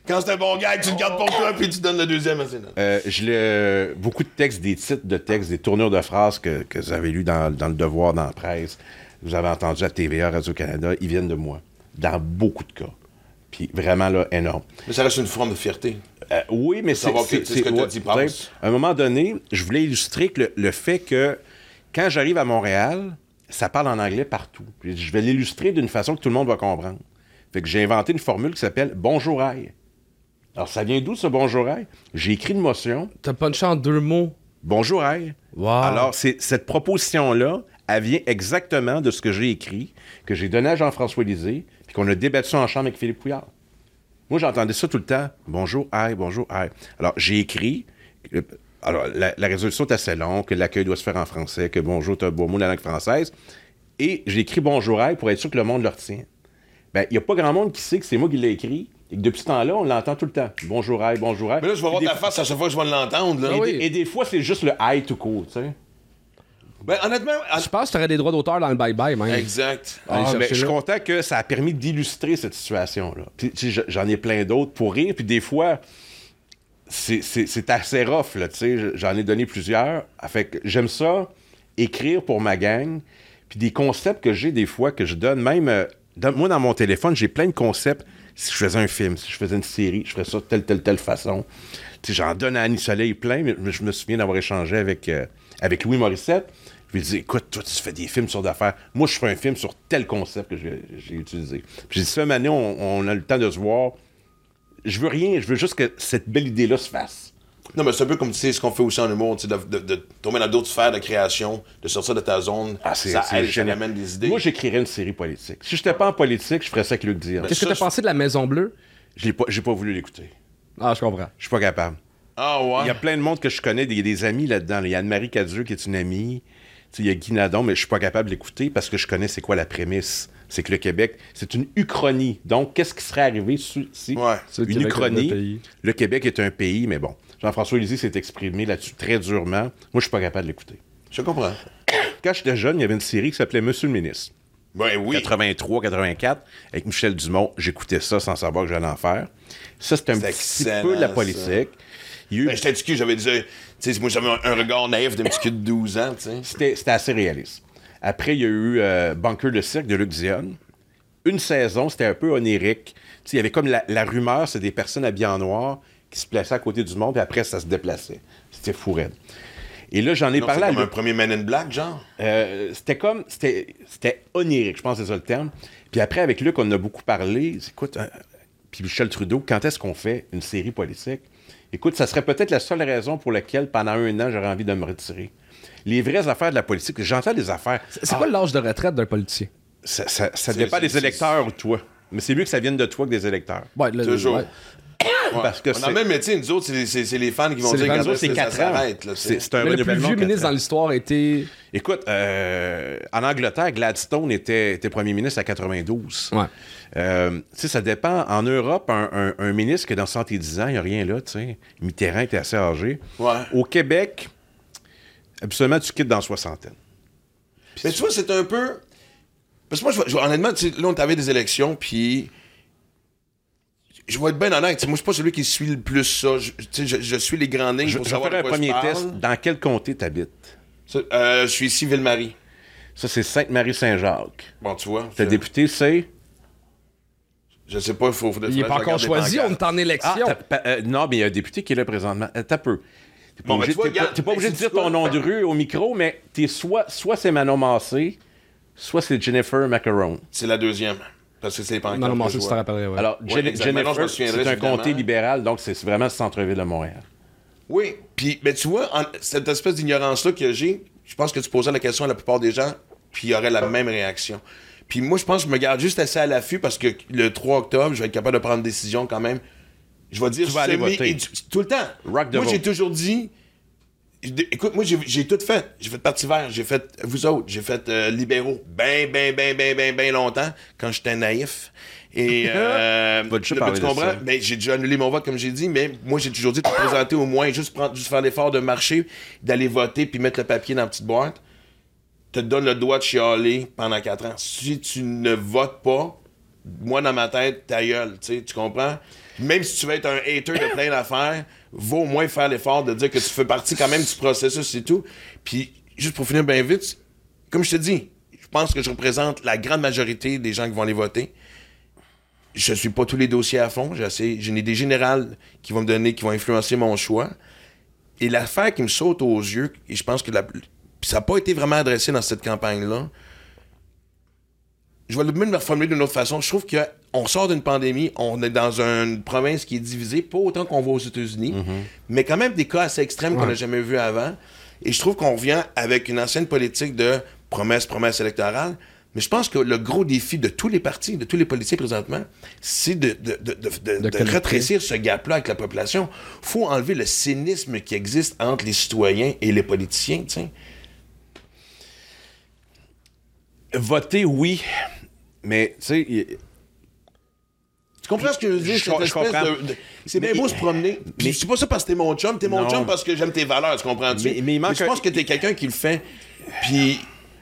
Quand c'est un bon gars, tu le gardes pour toi, puis tu donnes le deuxième à. Euh, je l'ai- beaucoup de textes, des titres de textes, des tournures de phrases que, que vous avez lus dans, dans Le Devoir, dans la presse, vous avez entendu à TVA, Radio-Canada, ils viennent de moi. Dans beaucoup de cas. Puis vraiment, là, énorme. Mais ça reste une forme de fierté. Euh, oui, mais c'est. C'est- ce que ouais, dit. À un moment donné, je voulais illustrer que le, le fait que quand j'arrive à Montréal, ça parle en anglais partout. Puis je vais l'illustrer d'une façon que tout le monde va comprendre. Fait que j'ai inventé une formule qui s'appelle Bonjour aïe. Alors, ça vient d'où ce Bonjour aïe? J'ai écrit une motion. T'as punché en deux mots. Bonjour aïe. Wow. Alors, c'est, cette proposition-là, elle vient exactement de ce que j'ai écrit, que j'ai donné à Jean-François Lisée, puis qu'on a débattu en chambre avec Philippe Couillard. Moi, j'entendais ça tout le temps. Bonjour, aïe, bonjour, aïe. Alors, j'ai écrit. euh, Alors, la, la résolution est assez longue, que l'accueil doit se faire en français, que bonjour, c'est un beau mot de la langue française. Et j'ai écrit bonjour, aïe pour être sûr que le monde le retient. Ben, il n'y a pas grand monde qui sait que c'est moi qui l'ai écrit. Et que depuis ce temps-là, on l'entend tout le temps. Bonjour, aïe, bonjour, aïe. Mais là, je vais voir ta face à chaque fois que je vais l'entendre. Ah et, oui. des, et des fois, c'est juste le aïe tout court, tu sais. Ben, honnêtement, Je pense que t'aurais des droits d'auteur dans le bye-bye, même. exact. Ah, mais je suis content que ça a permis d'illustrer cette situation-là. Puis, tu sais, je- J'en ai plein d'autres pour rire. Puis des fois, c'est- c'est c'est assez rough. Là, tu sais. J'en ai donné plusieurs. Fait que j'aime ça, écrire pour ma gang. Puis des concepts que j'ai des fois que je donne, même... moi, dans mon téléphone, j'ai plein de concepts. Si je faisais un film, si je faisais une série, je ferais ça de telle, telle, telle façon. J'en donne à Annie Soleil plein, mais je me souviens d'avoir échangé avec, euh, avec Louis Morissette. Je lui ai dit, écoute, toi, tu fais des films sur d'affaires. Moi, je fais un film sur tel concept que j'ai utilisé. J'ai dit, ça, année, on, on a le temps de se voir. Je veux rien, je veux juste que cette belle idée-là se fasse. Non, mais c'est un peu comme tu sais, ce qu'on fait aussi en humour, tu sais, de, de, de tomber dans d'autres sphères de création, de sortir de ta zone. Ah, c'est ça aide, ça amène des idées. Moi, j'écrirais une série politique. Si je n'étais pas en politique, je ferais ça avec Luc Dion. Qu'est-ce que t'as pensé de la Maison Bleue? Je n'ai pas, j'ai pas voulu l'écouter. Ah, je comprends. Je suis pas capable. ah ouais. Il y a plein de monde que je connais, des, des amis là-dedans. Il y a Anne-Marie Cadieux qui est une amie. Il y a Guy Nadon, mais je suis pas capable de l'écouter parce que je connais c'est quoi la prémisse. C'est que le Québec, c'est une uchronie. Donc, qu'est-ce qui serait arrivé si, Ouais. Une Québec, uchronie, le Québec est un pays, mais bon. Jean-François Lisée s'est exprimé là-dessus très durement. Moi, je suis pas capable de l'écouter. Je comprends. Quand j'étais jeune, il y avait une série qui s'appelait Monsieur le ministre. Ouais, oui. 83, 84, avec Michel Dumont. J'écoutais ça sans savoir que j'allais en faire. Ça, c'est un petit peu la politique. Eu- Ben, j'étais petit j'avais sais, moi j'avais un, regard naïf d'un petit cul de 12 ans. C'était c'était assez réaliste. Après, il y a eu euh, Bunker le cirque de Luc Dion. Une saison, c'était un peu onirique. Il y avait comme la, la rumeur, c'est des personnes habillées en noir qui se plaçaient à côté du monde, puis après, ça se déplaçait. C'était fou raide. Et là, j'en ai Non, parlé à comme un premier Man in Black, genre? Euh, c'était comme. C'était c'était onirique, je pense que c'est ça le terme. Puis après, avec Luc, on en a beaucoup parlé. Écoute, euh, puis Michel Trudeau, quand est-ce qu'on fait une série politique? Écoute, ça serait peut-être la seule raison pour laquelle, pendant un an, j'aurais envie de me retirer. Les vraies affaires de la politique, j'entends des affaires. C'est quoi l'âge de retraite d'un politicien? Ça, ça, ça dépend c'est- des c'est- électeurs ou de toi. Mais c'est mieux que ça vienne de toi que des électeurs. Ouais, le- Toujours. ouais. Parce que On a même métier, nous autres, c'est les, fans qui vont dire autres, c'est ça 4 ans. C'est un le plus vieux ministre ans. dans l'histoire été. Écoute, euh, en Angleterre, Gladstone était, était premier ministre à 92. Ouais. Euh, tu sais, ça dépend. En Europe, un, un- un ministre qui est dans 70 ans, il n'y a rien là, tu sais. Mitterrand était assez âgé. Ouais. Au Québec, absolument, tu quittes dans la soixantaine. Mais tu vois, c'est un peu. Parce que moi, je, honnêtement, tu là, on avait des élections, puis. Je vais être bien honnête. Moi, je suis pas celui qui suit le plus ça. Je, suis les grandes lignes Je, pour je vais faire un premier test. Dans quel comté tu habites? Ça, euh, je suis ici, Ville-Marie. Ça, c'est Sainte-Marie-Saint-Jacques. Bon, tu vois. Ta député, c'est... je sais pas, il faut. Il n'est pas encore choisi, on est en Ah, élection. pa- euh, non, mais il y a un député qui est là présentement. Euh, T'as peu. T'es pas Bon, obligé, vois, pas- pas obligé de dire ton nom de rue au micro, mais t'es soit, soit c'est Manon Massé, soit c'est Jennifer Macaron. C'est la deuxième. Parce que c'est pas encore. Non, non, je te vois. rappellerais, ouais. Alors, Ouais, Jennifer, c'est un évidemment. comté libéral, donc c'est vraiment le centre-ville de Montréal. Oui, puis mais tu vois, en- cette espèce d'ignorance-là que j'ai, je pense que tu posais la question à la plupart des gens, puis il y aurait la même réaction. Puis moi, je pense que je me garde juste assez à l'affût parce que le 3 octobre, je vais être capable de prendre une décision quand même. Je vais dire Tu vas aller voter. tout le temps. Rock the moi, j'ai toujours dit. Écoute, moi, j'ai tout fait. J'ai fait Parti vert, j'ai fait vous autres, j'ai fait euh, libéraux, ben, ben, ben, ben, ben, ben longtemps, quand j'étais naïf. Et euh, tu de comprends? Ben, j'ai déjà annulé mon vote, comme j'ai dit, mais moi, j'ai toujours dit de te présenter au moins, juste, prendre, juste faire l'effort de marcher, d'aller voter, puis mettre le papier dans la petite boîte. Te donne le droit de chialer pendant quatre ans. Si tu ne votes pas, moi, dans ma tête, ta gueule, tu tu comprends? Même si tu veux être un hater de plein d'affaires, vaut au moins faire l'effort de dire que tu fais partie quand même du processus et tout. Puis, juste pour finir bien vite, comme je te dis, je pense que je représente la grande majorité des gens qui vont aller voter je suis pas tous les dossiers à fond. J'ai des générales qui vont me donner, qui vont influencer mon choix. Et l'affaire qui me saute aux yeux, et je pense que la- ça n'a pas été vraiment adressé dans cette campagne-là, je vais le- même le reformuler d'une autre façon. Je trouve qu'on sort d'une pandémie, on est dans une province qui est divisée, pas autant qu'on voit aux États-Unis, mais quand même des cas assez extrêmes qu'on n'a jamais vus avant. Et je trouve qu'on revient avec une ancienne politique de promesse, promesse électorale. Mais je pense que le gros défi de tous les partis, de tous les politiciens présentement, c'est de, rétrécir ce gap-là avec la population. faut enlever le cynisme qui existe entre les citoyens et les politiciens. tu sais. Voter, oui, mais tu sais, comprends ce que je veux dire? Je- cette je comprends. de- de- C'est bien beau se promener. Puis mais- c'est pas ça parce que t'es mon chum, t'es mon Non. chum parce que j'aime tes valeurs, tu comprends-tu? Mais- mais il manque je pense un- que t'es quelqu'un qui le fait. Puis,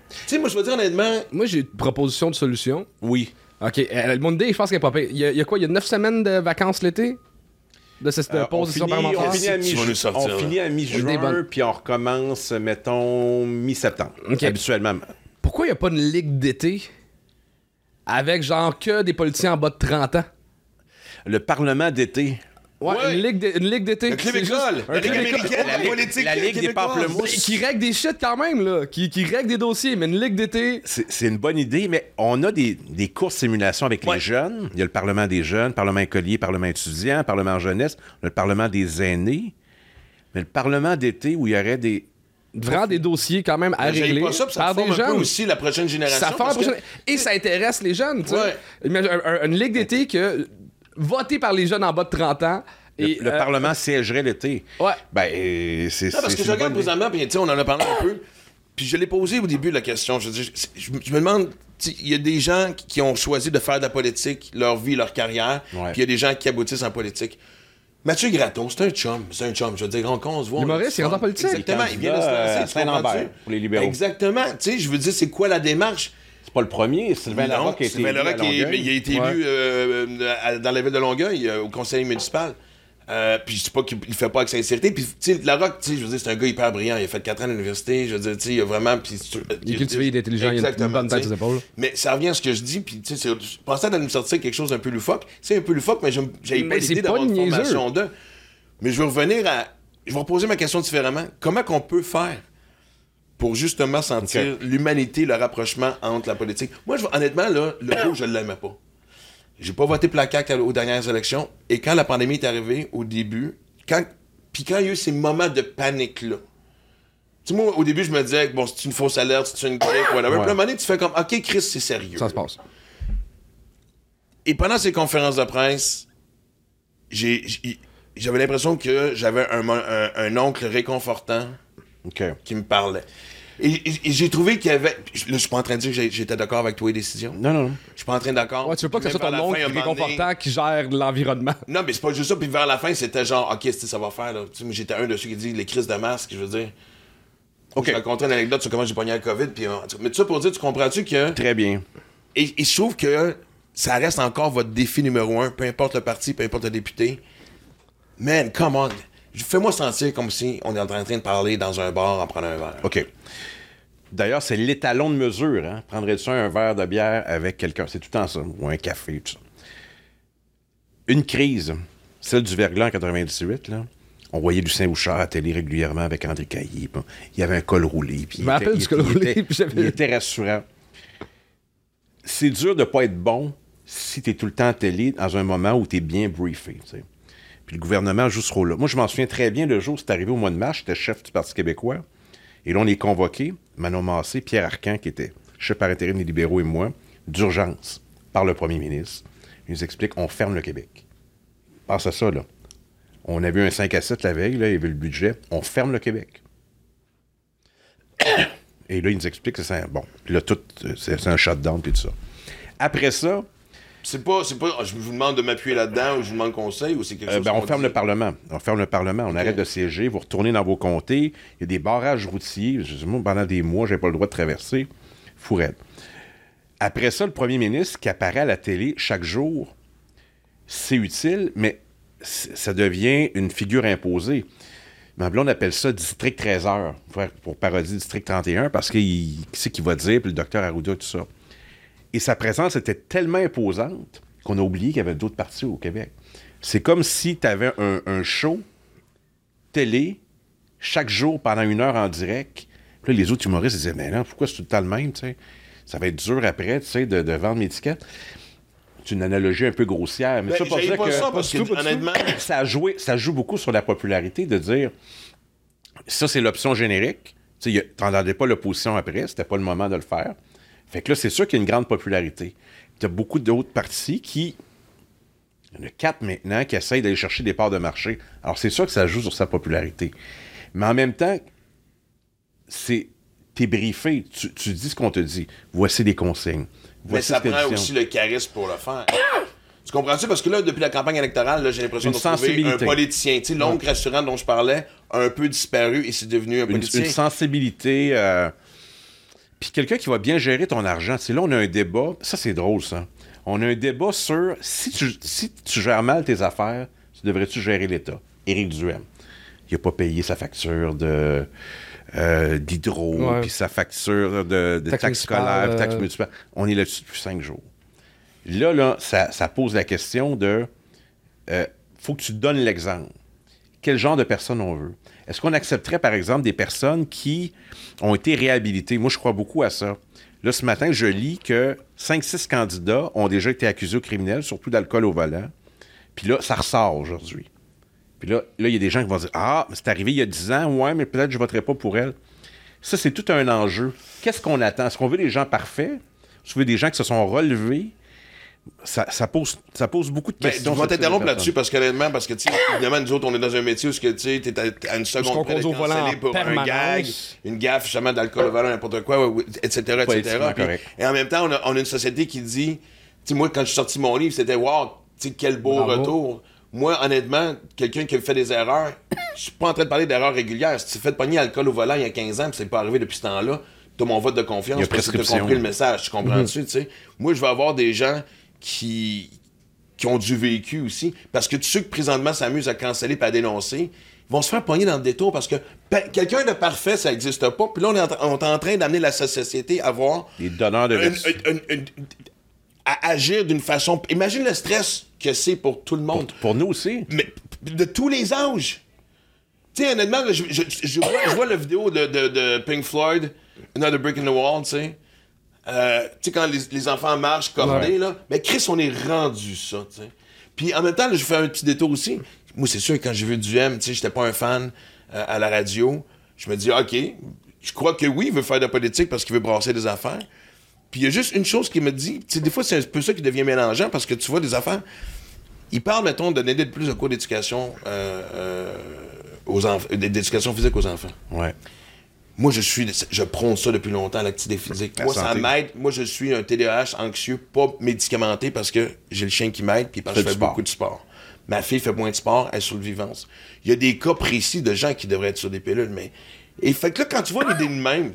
tu sais, moi, je veux dire honnêtement, Moi, j'ai une proposition de solution. oui. OK. euh, mon idée, je pense qu'elle est pas pire. Il y, a, il y a quoi? Il y a 9 semaines de vacances l'été? De cette Euh, pause on de finit, on finit à Tu vas mi- nous sortir, on finit à mi-juin, puis on recommence, mettons, mi-septembre, Ok. habituellement. Pourquoi il n'y a pas une ligue d'été avec genre que des politiciens en bas de 30 ans? Le Parlement d'été. Ouais, Ouais. Une, ligue une ligue d'été. le la club Ligue école. américaine, la Ligue- politique la Ligue des pamplemousses. Qui règle des shit quand même, là. Qui, qui règle des dossiers, mais une ligue d'été. C'est une bonne idée, mais on a des, des courses simulation avec Ouais. les jeunes. Il y a le Parlement des jeunes, Parlement écolier, Parlement étudiant, Parlement jeunesse, on a le Parlement des aînés. Mais le Parlement d'été où il y aurait des. Vraiment des dossiers quand même à régler pas ça, ça par des forme jeunes. aussi la prochaine génération. Ça fait la parce que- prochaine- Et ça intéresse les jeunes, tu sais. Ouais. Imagine un- un- une ligue d'été que votée par les jeunes en bas de 30 ans. Le, Et, le euh, Parlement siégerait l'été. Ouais. Ben, euh, c'est. Non, parce que je regarde présentement, puis tu sais, on en a parlé un peu. Puis je l'ai posé au début de la question. Je, dis- je- je- je me demande, tu sais, il y a des gens qui- ont choisi de faire de la politique, leur vie, leur carrière, puis il y a des gens qui aboutissent en politique. Mathieu Gratton, c'est un chum, c'est un chum. Je veux dire, quand on se voit. L'humoriste, il rentre en politique. Exactement, il vient de se lancer. euh, tu Saint-Lambert, comprends-tu? pour les libéraux. Exactement. Tu sais, je veux dire, c'est quoi la démarche? C'est pas le premier. Sylvain Larocque a été Sylvain élu Larocque est- il a été Ouais. élu euh, dans la ville de Longueuil, euh, au conseil municipal. Euh, puis je sais pas qu'il il fait pas avec sincérité. Puis, tu sais, Larocque, tu sais, je veux dire, c'est un gars hyper brillant. Il a fait 4 ans à l'université. Je veux dire, tu sais, il a vraiment. Il est cultivé, il est intelligent, il a une Exactement, bonne tête épaules. Mais ça revient à ce que je dis, puis tu sais, je pensais à nous sortir quelque chose d'un peu loufoque. C'est un peu loufoque, mais j'avais pas l'idée d'avoir une formation de. Mais je vais revenir à. Je vais reposer ma question différemment. Comment qu'on peut faire pour justement sentir l'humanité, le rapprochement entre la politique? Moi, je, honnêtement, là, le coup, je l'aimais pas. J'ai pas voté pour la CAQ aux dernières élections. Et quand la pandémie est arrivée, au début, quand, puis quand il y a eu ces moments de panique-là, tu sais, moi, au début, je me disais, bon, c'est une fausse alerte, c'est une grippe, whatever. Puis à un moment donné, tu fais comme, OK, Chris, c'est sérieux. Ça se passe. Et pendant ces conférences de presse, j'ai- j'avais l'impression que j'avais un- un oncle réconfortant Qui me parlait. Et, et- et j'ai trouvé qu'il y avait. Là, je suis pas en train de dire que j'étais d'accord avec toi et décisions. Non, non, non. Je suis pas en train d'accord. Ouais, tu veux pas que ce soit ton oncle réconfortant qui gère l'environnement. Non, mais c'est pas juste ça. Puis vers la fin, c'était genre, OK, c'est ça va faire. Là. Tu sais, moi, j'étais un de ceux qui dit les crises de masque, je veux dire. OK. Je racontais une anecdote sur comment j'ai pogné la COVID. Puis, euh, mais tout ça pour dire, tu comprends-tu que. Très bien. Et, et je trouve que ça reste encore votre défi numéro un, peu importe le parti, peu importe le député. Man, come on. Fais-moi sentir comme si on est en train de parler dans un bar en prenant un verre. OK. D'ailleurs, c'est l'étalon de mesure. Hein? Prendrais-tu un verre de bière avec quelqu'un? C'est tout le temps ça. Ou un café, tout ça. Une crise, celle du verglas en 98, là. On voyait Lucien Bouchard à télé régulièrement avec André Caillé. Il y avait un col roulé. Puis Je il me était- rappelle il du était- col il roulé, était- puis j'avais- Il était rassurant. C'est dur de pas être bon si tu es tout le temps à télé dans un moment où tu es bien briefé. Puis le gouvernement joue ce rôle-là. Moi, je m'en souviens très bien le jour c'est arrivé au mois de mars, j'étais chef du Parti québécois. Et là, on est convoqué, Manon Massé, Pierre Arcan, qui était chef par intérim des libéraux et moi, d'urgence, par le premier ministre. Il nous explique on ferme le Québec. Pense à ça, là. On avait eu un 5 à 7 la veille, là, il y avait le budget. On ferme le Québec. Et là, il nous explique que c'est un, bon, là, tout, euh, c'est un shutdown, puis tout ça. Après ça, C'est pas, c'est pas, je vous demande de m'appuyer là-dedans ou je vous demande conseil ou c'est quelque Euh, chose ben, on ferme dit? le Parlement. On ferme le Parlement. On arrête de siéger. Vous retournez dans vos comtés. Il y a des barrages routiers. Je dis, moi, pendant des mois, j'ai pas le droit de traverser. Fourette. Après ça, le premier ministre qui apparaît à la télé chaque jour, c'est utile, mais ça devient une figure imposée. Ma blonde appelle ça District 13 heures, pour, parodier District 31, parce qu'il qui c'est qui va dire, puis le docteur Arruda, tout ça. Et sa présence était tellement imposante qu'on a oublié qu'il y avait d'autres partis au Québec. C'est comme si tu avais un, un show télé chaque jour pendant une heure en direct. Puis là, les autres humoristes disaient, mais non, pourquoi c'est tout le temps le même? Ça va être dur après, de, de vendre mes tickets. C'est une analogie un peu grossière, mais Ben, ça pour j'haïs dire pas que ça parce que, honnêtement, ça, joue beaucoup sur la popularité de dire ça, c'est l'option générique. Tu n'entendais pas l'opposition après, c'était pas le moment de le faire. Fait que là, c'est sûr qu'il y a une grande popularité. Tu as beaucoup d'autres partis qui. Il y en a quatre maintenant qui essayent d'aller chercher des parts de marché. Alors, c'est sûr que ça joue sur sa popularité. Mais en même temps, c'est. T'es briefé, tu, tu dis ce qu'on te dit. Voici les consignes. mais ça prend aussi le charisme pour le faire. Tu comprends-tu? Parce que là, depuis la campagne électorale, là, j'ai l'impression de trouver un politicien. Tu sais, l'oncle rassurant dont je parlais a un peu disparu et c'est devenu un une, politicien. une sensibilité. euh, Puis quelqu'un qui va bien gérer ton argent. C'est là, on a un débat. Ça, c'est drôle, ça. On a un débat sur si tu, si tu gères mal tes affaires, tu devrais-tu gérer l'État? Éric Duhem. Il n'a pas payé sa facture de. euh, d'hydro, puis sa facture de, de Taxe taxes scolaires, euh, taxes municipales. On est là-dessus depuis cinq jours. Là, là, ça, ça pose la question de euh, faut que tu donnes l'exemple. Quel genre de personnes on veut? Est-ce qu'on accepterait, par exemple, des personnes qui ont été réhabilitées? Moi, je crois beaucoup à ça. Là, ce matin, je lis que 5-6 candidats ont déjà été accusés au criminel, surtout d'alcool au volant. Puis là, ça ressort aujourd'hui. Puis là, là, il y a des gens qui vont dire Ah, c'est arrivé il y a 10 ans, ouais, mais peut-être je ne voterai pas pour elle. Ça, c'est tout un enjeu. Qu'est-ce qu'on attend? Est-ce qu'on veut des gens parfaits? Est-ce qu'on veut des gens qui se sont relevés? Ça, ça pose, ça pose beaucoup de Ben, questions. je vais sur ces t'interrompre là-dessus parce qu'honnêtement, parce que, tu sais, évidemment, nous autres, on est dans un métier où ce que, tu t'es à, à une seconde près au volant pour un permanence. gag, une gaffe, justement, d'alcool au volant, n'importe quoi, etc., etc. Puis- et en même temps, on a, on a une société qui dit, tu sais, moi, quand j'ai sorti mon livre, c'était, wow, tu sais, quel beau Bravo. retour. Moi, honnêtement, quelqu'un qui a fait des erreurs, je suis pas en train de parler d'erreurs régulières. Si tu fais de pogner alcool au volant il y a 15 ans, puis c'est pas arrivé depuis ce temps-là, t'as mon vote de confiance Il y a parce que t'as compris le message, tu comprends-tu, tu sais? Moi, je vais avoir des gens qui, qui ont du vécu aussi, parce que tous ceux qui présentement s'amusent à canceller et à dénoncer, ils vont se faire pogner dans le détour parce que quelqu'un de parfait, ça n'existe pas. Puis là, on est en, tra- on est en train d'amener la société à voir Les donneurs de une- à agir d'une façon. Imagine le stress que c'est pour tout le monde. Pour nous aussi. Mais de tous les âges. Tu sais, honnêtement, je, je, je vois, je vois la vidéo de, de, de Pink Floyd, Another Brick in the Wall, tu sais. Euh, tu sais, quand les, les enfants marchent cordés, Ouais. là. Mais Chris, on est rendu ça, tu sais. Puis en même temps, là, je fais un petit détour aussi. Moi, c'est sûr, quand j'ai vu du M, tu sais, j'étais pas un fan euh, à la radio. Je me dis, OK, je crois que oui, il veut faire de la politique parce qu'il veut brasser des affaires. Puis il y a juste une chose qui me dit, tu sais, des fois, c'est un peu ça qui devient mélangeant parce que tu vois des affaires. Il parle, mettons, de donner plus de cours d'éducation euh, euh, aux enfants, d'éducation physique aux enfants. Ouais. Moi, je suis, je prône ça depuis longtemps, l'activité physique. La Moi, ça m'aide. Moi, je suis un TDAH anxieux, pas médicamenté parce que j'ai le chien qui m'aide puis parce que je fais sport. beaucoup de sport. Ma fille fait moins de sport, elle est sur le vivance. Il y a des cas précis de gens qui devraient être sur des pilules, mais. Et fait que là, quand tu vois l'idée de même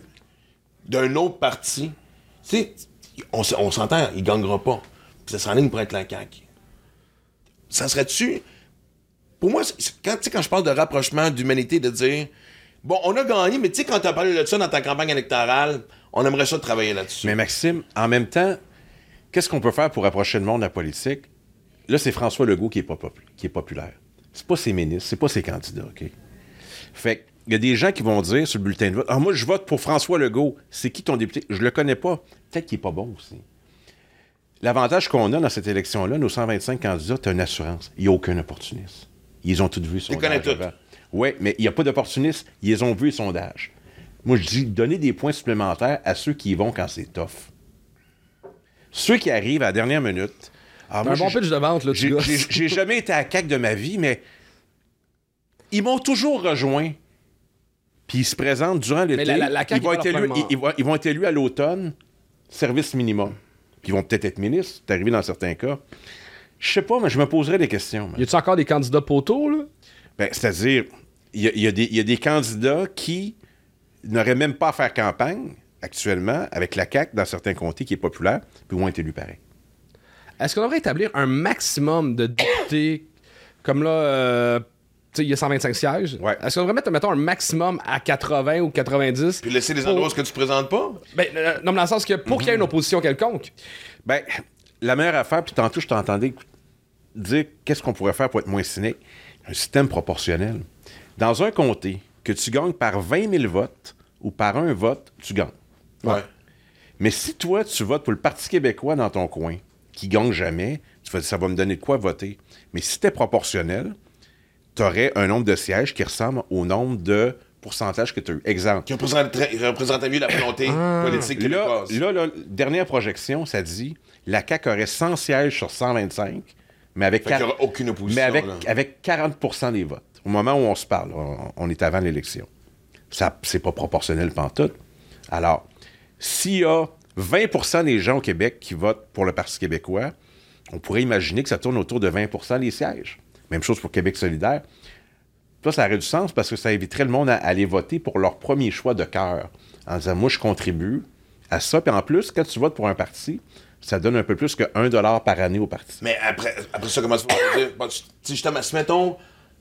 d'un autre parti, tu sais, on, s'entend, il gagnera pas. Puis ça s'enligne pour être la CAQ. Ça serait-tu. Pour moi, quand, tu sais, quand je parle de rapprochement d'humanité, de dire Bon, on a gagné, mais tu sais, quand tu as parlé de ça dans ta campagne électorale, on aimerait ça travailler là-dessus. Mais Maxime, en même temps, qu'est-ce qu'on peut faire pour approcher le monde de la politique? Là, c'est François Legault qui est, pas popu- qui est populaire. C'est pas ses ministres, c'est pas ses candidats, OK? Fait il y a des gens qui vont dire sur le bulletin de vote Ah, moi, je vote pour François Legault. C'est qui ton député? Je le connais pas. Peut-être qu'il est pas bon aussi. L'avantage qu'on a dans cette élection-là, nos 125 candidats, c'est une assurance. Il n'y a aucun opportuniste. Ils ont tout vu, les connais sondage tous. avant. Oui, mais il n'y a pas d'opportunistes. Ils ont vu, les sondages. Moi, je dis, donnez des points supplémentaires à ceux qui y vont quand c'est tough. Ceux qui arrivent à la dernière minute. Ah, moi, Un bon j'ai- pitch de vente, là, j'ai- jamais été à CAC de ma vie, mais ils m'ont toujours rejoint. Puis ils se présentent durant l'été. ils, vont ils ils, ils vont être élus à l'automne, service minimum. Puis ils vont peut-être être ministres, c'est arrivé dans certains cas. Je sais pas, mais je me poserais des questions. man. Y a-tu encore des candidats poteaux, là? Ben, C'est-à-dire, il y, a- y des- il y a des candidats qui n'auraient même pas à faire campagne actuellement avec la CAQ dans certains comtés qui est populaire, puis vont être élus pareil. Est-ce qu'on devrait établir un maximum de députés? Comme là, euh, tu sais, il y a 125 sièges? Ouais. Est-ce qu'on devrait mettre, mettons, un maximum à 80 ou 90? Puis laisser les pour- endroits où que tu présentes pas? Ben, euh, non, mais dans le sens que pour qu'il y ait une opposition quelconque, Ben, la meilleure affaire, puis tantôt, je t'entendais dire qu'est-ce qu'on pourrait faire pour être moins cynique. Un système proportionnel. Dans un comté, que tu gagnes par 20 000 votes ou par un vote, tu gagnes. Ouais. Mais si toi, tu votes pour le Parti québécois dans ton coin, qui gagne jamais, tu vas dire, ça va me donner de quoi voter. Mais si c'était proportionnel, tu aurais un nombre de sièges qui ressemble au nombre de pourcentages que tu as eu. Exemple. Qui représenterait mieux la volonté politique Là, québécoise. là, là, dernière projection, ça dit la CAQ aurait 100 sièges sur 125, mais avec, Fait qu'il y quar- aura aucune opposition, mais avec, avec 40% des votes. Au moment où on se parle, on, est avant l'élection. Ça, c'est pas proportionnel pantoute. Alors, s'il y a 20% des gens au Québec qui votent pour le Parti québécois, on pourrait imaginer que ça tourne autour de 20% des sièges. Même chose pour Québec solidaire. Ça, ça aurait du sens parce que ça éviterait le monde à aller voter pour leur premier choix de cœur. En disant, moi, je contribue à ça. Puis en plus, quand tu votes pour un parti, ça donne un peu plus que 1 par année au parti. Mais après, après ça, comment tu vas dire? Bon, justement, si mettons,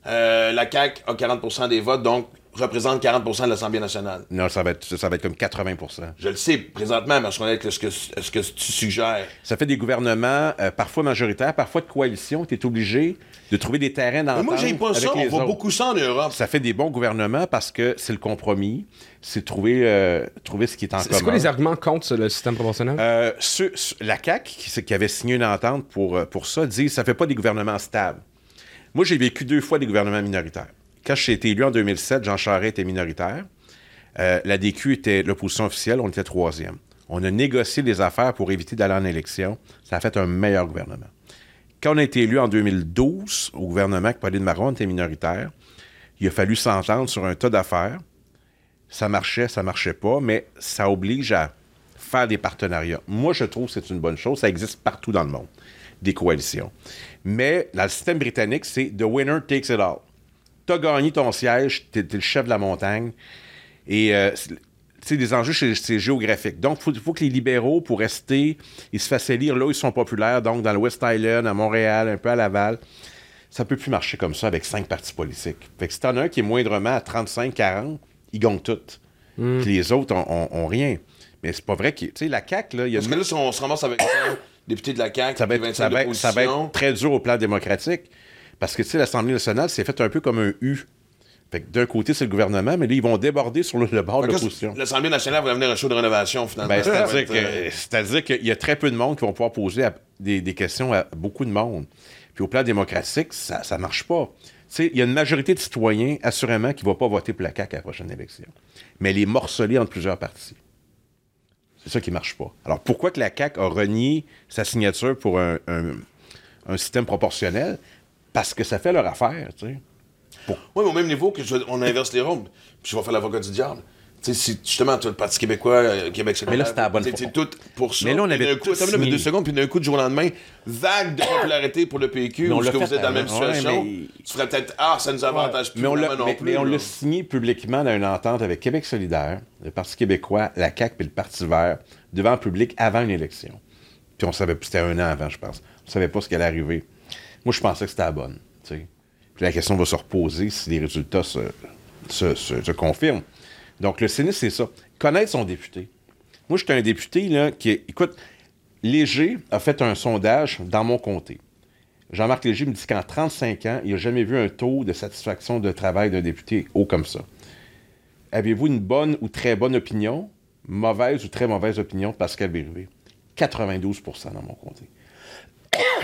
euh, la CAQ a 40% des votes, donc représente 40% de l'Assemblée nationale. Non, ça va être, ça va être comme 80% Je le sais présentement, mais je connais que ce que, ce que tu suggères. Ça fait des gouvernements euh, parfois majoritaires, parfois de coalition. Tu es obligé de trouver des terrains Mais d'entente moi, j'aime pas ça. On voit autres. beaucoup ça en Europe. Ça fait des bons gouvernements parce que c'est le compromis, c'est trouver, euh, trouver ce qui est en c'est commun. c'est quoi les arguments contre le système proportionnel? Euh, ceux- la CAQ, qui, qui avait signé une entente pour, pour ça, dit que ça fait pas des gouvernements stables. Moi, j'ai vécu deux fois des gouvernements minoritaires. Quand j'ai été élu en 2007, Jean Charest était minoritaire. Euh, la DQ était l'opposition officielle, on était troisième. On a négocié les affaires pour éviter d'aller en élection. Ça a fait un meilleur gouvernement. Quand on a été élu en 2012 au gouvernement, que Pauline Maron était minoritaire, il a fallu s'entendre sur un tas d'affaires. Ça marchait, ça marchait pas, mais ça oblige à faire des partenariats. Moi, je trouve que c'est une bonne chose. Ça existe partout dans le monde, des coalitions. Mais dans le système britannique, c'est the winner takes it all. Tu as gagné ton siège, tu es, le chef de la montagne. Et euh, c'est- sais, les enjeux, c'est géographique. Donc, il faut, faut que les libéraux, pour rester, ils se fassent élire là où ils sont populaires, donc dans le West Island, à Montréal, un peu à Laval. Ça peut plus marcher comme ça avec cinq partis politiques. Fait que si t'en as un qui est moindrement à 35-40, ils gagnent toutes. Puis les autres ont, ont- ont rien. Mais c'est pas vrai que... Tu sais, la CAQ, là, il y a... Parce que là, si on se ramasse avec député de la CAQ, ça va, être, ça, 25 va être, ça va d'opposition, être très dur au plan démocratique. Parce que, tu sais, l'Assemblée nationale, c'est fait un peu comme un U. Fait que d'un côté, c'est le gouvernement, mais là, ils vont déborder sur le, le bord Fait de l'opposition. L'Assemblée nationale va devenir un show de rénovation, finalement. Ben, c'est-à-dire, être, euh, c'est-à-dire qu'il y a très peu de monde qui vont pouvoir poser à- des, des questions à beaucoup de monde. Puis au plan démocratique, ça ne marche pas. Tu sais, Il y a une majorité de citoyens, assurément, qui ne vont pas voter pour la CAQ à la prochaine élection. Mais elle est morcelée entre plusieurs partis. C'est ça qui ne marche pas. Alors pourquoi que la CAQ a renié sa signature pour un, système proportionnel? Parce que ça fait leur affaire, tu sais. Oui, mais au même niveau que je- on inverse les rôles. Puis je vais faire l'avocat du diable. Tu sais, si justement, as le Parti québécois, euh, Québec Mais là, c'était à la bonne C'est fois. c'est tout pour ça. Mais là, on Puis avait coup, tout signé. deux secondes, puis d'un coup, du jour au lendemain, vague de popularité pour le PQ, l'a que vous êtes dans la même. Ouais, situation. Tu ferais peut-être, ah, ça nous avantage plus Mais on l'a signé publiquement dans une entente avec Québec solidaire, le Parti québécois, la CAQ et le Parti vert, devant le public avant une élection. Puis on savait, puis c'était un an avant, je pense. On savait pas ce qui allait arriver. Moi, je pensais que c'était la bonne. tu sais. Puis la question va se reposer si les résultats se, se, se- se confirment. Donc, le Sénat, c'est ça. Connaître son député. Moi, j'étais un député là, qui. Écoute, Léger a fait un sondage dans mon comté. Jean-Marc Léger me dit qu'en 35 ans, il n'a jamais vu un taux de satisfaction de travail d'un député haut comme ça. Avez-vous une bonne ou très bonne opinion, mauvaise ou très mauvaise opinion de Pascal Bérubé? 92% dans mon comté.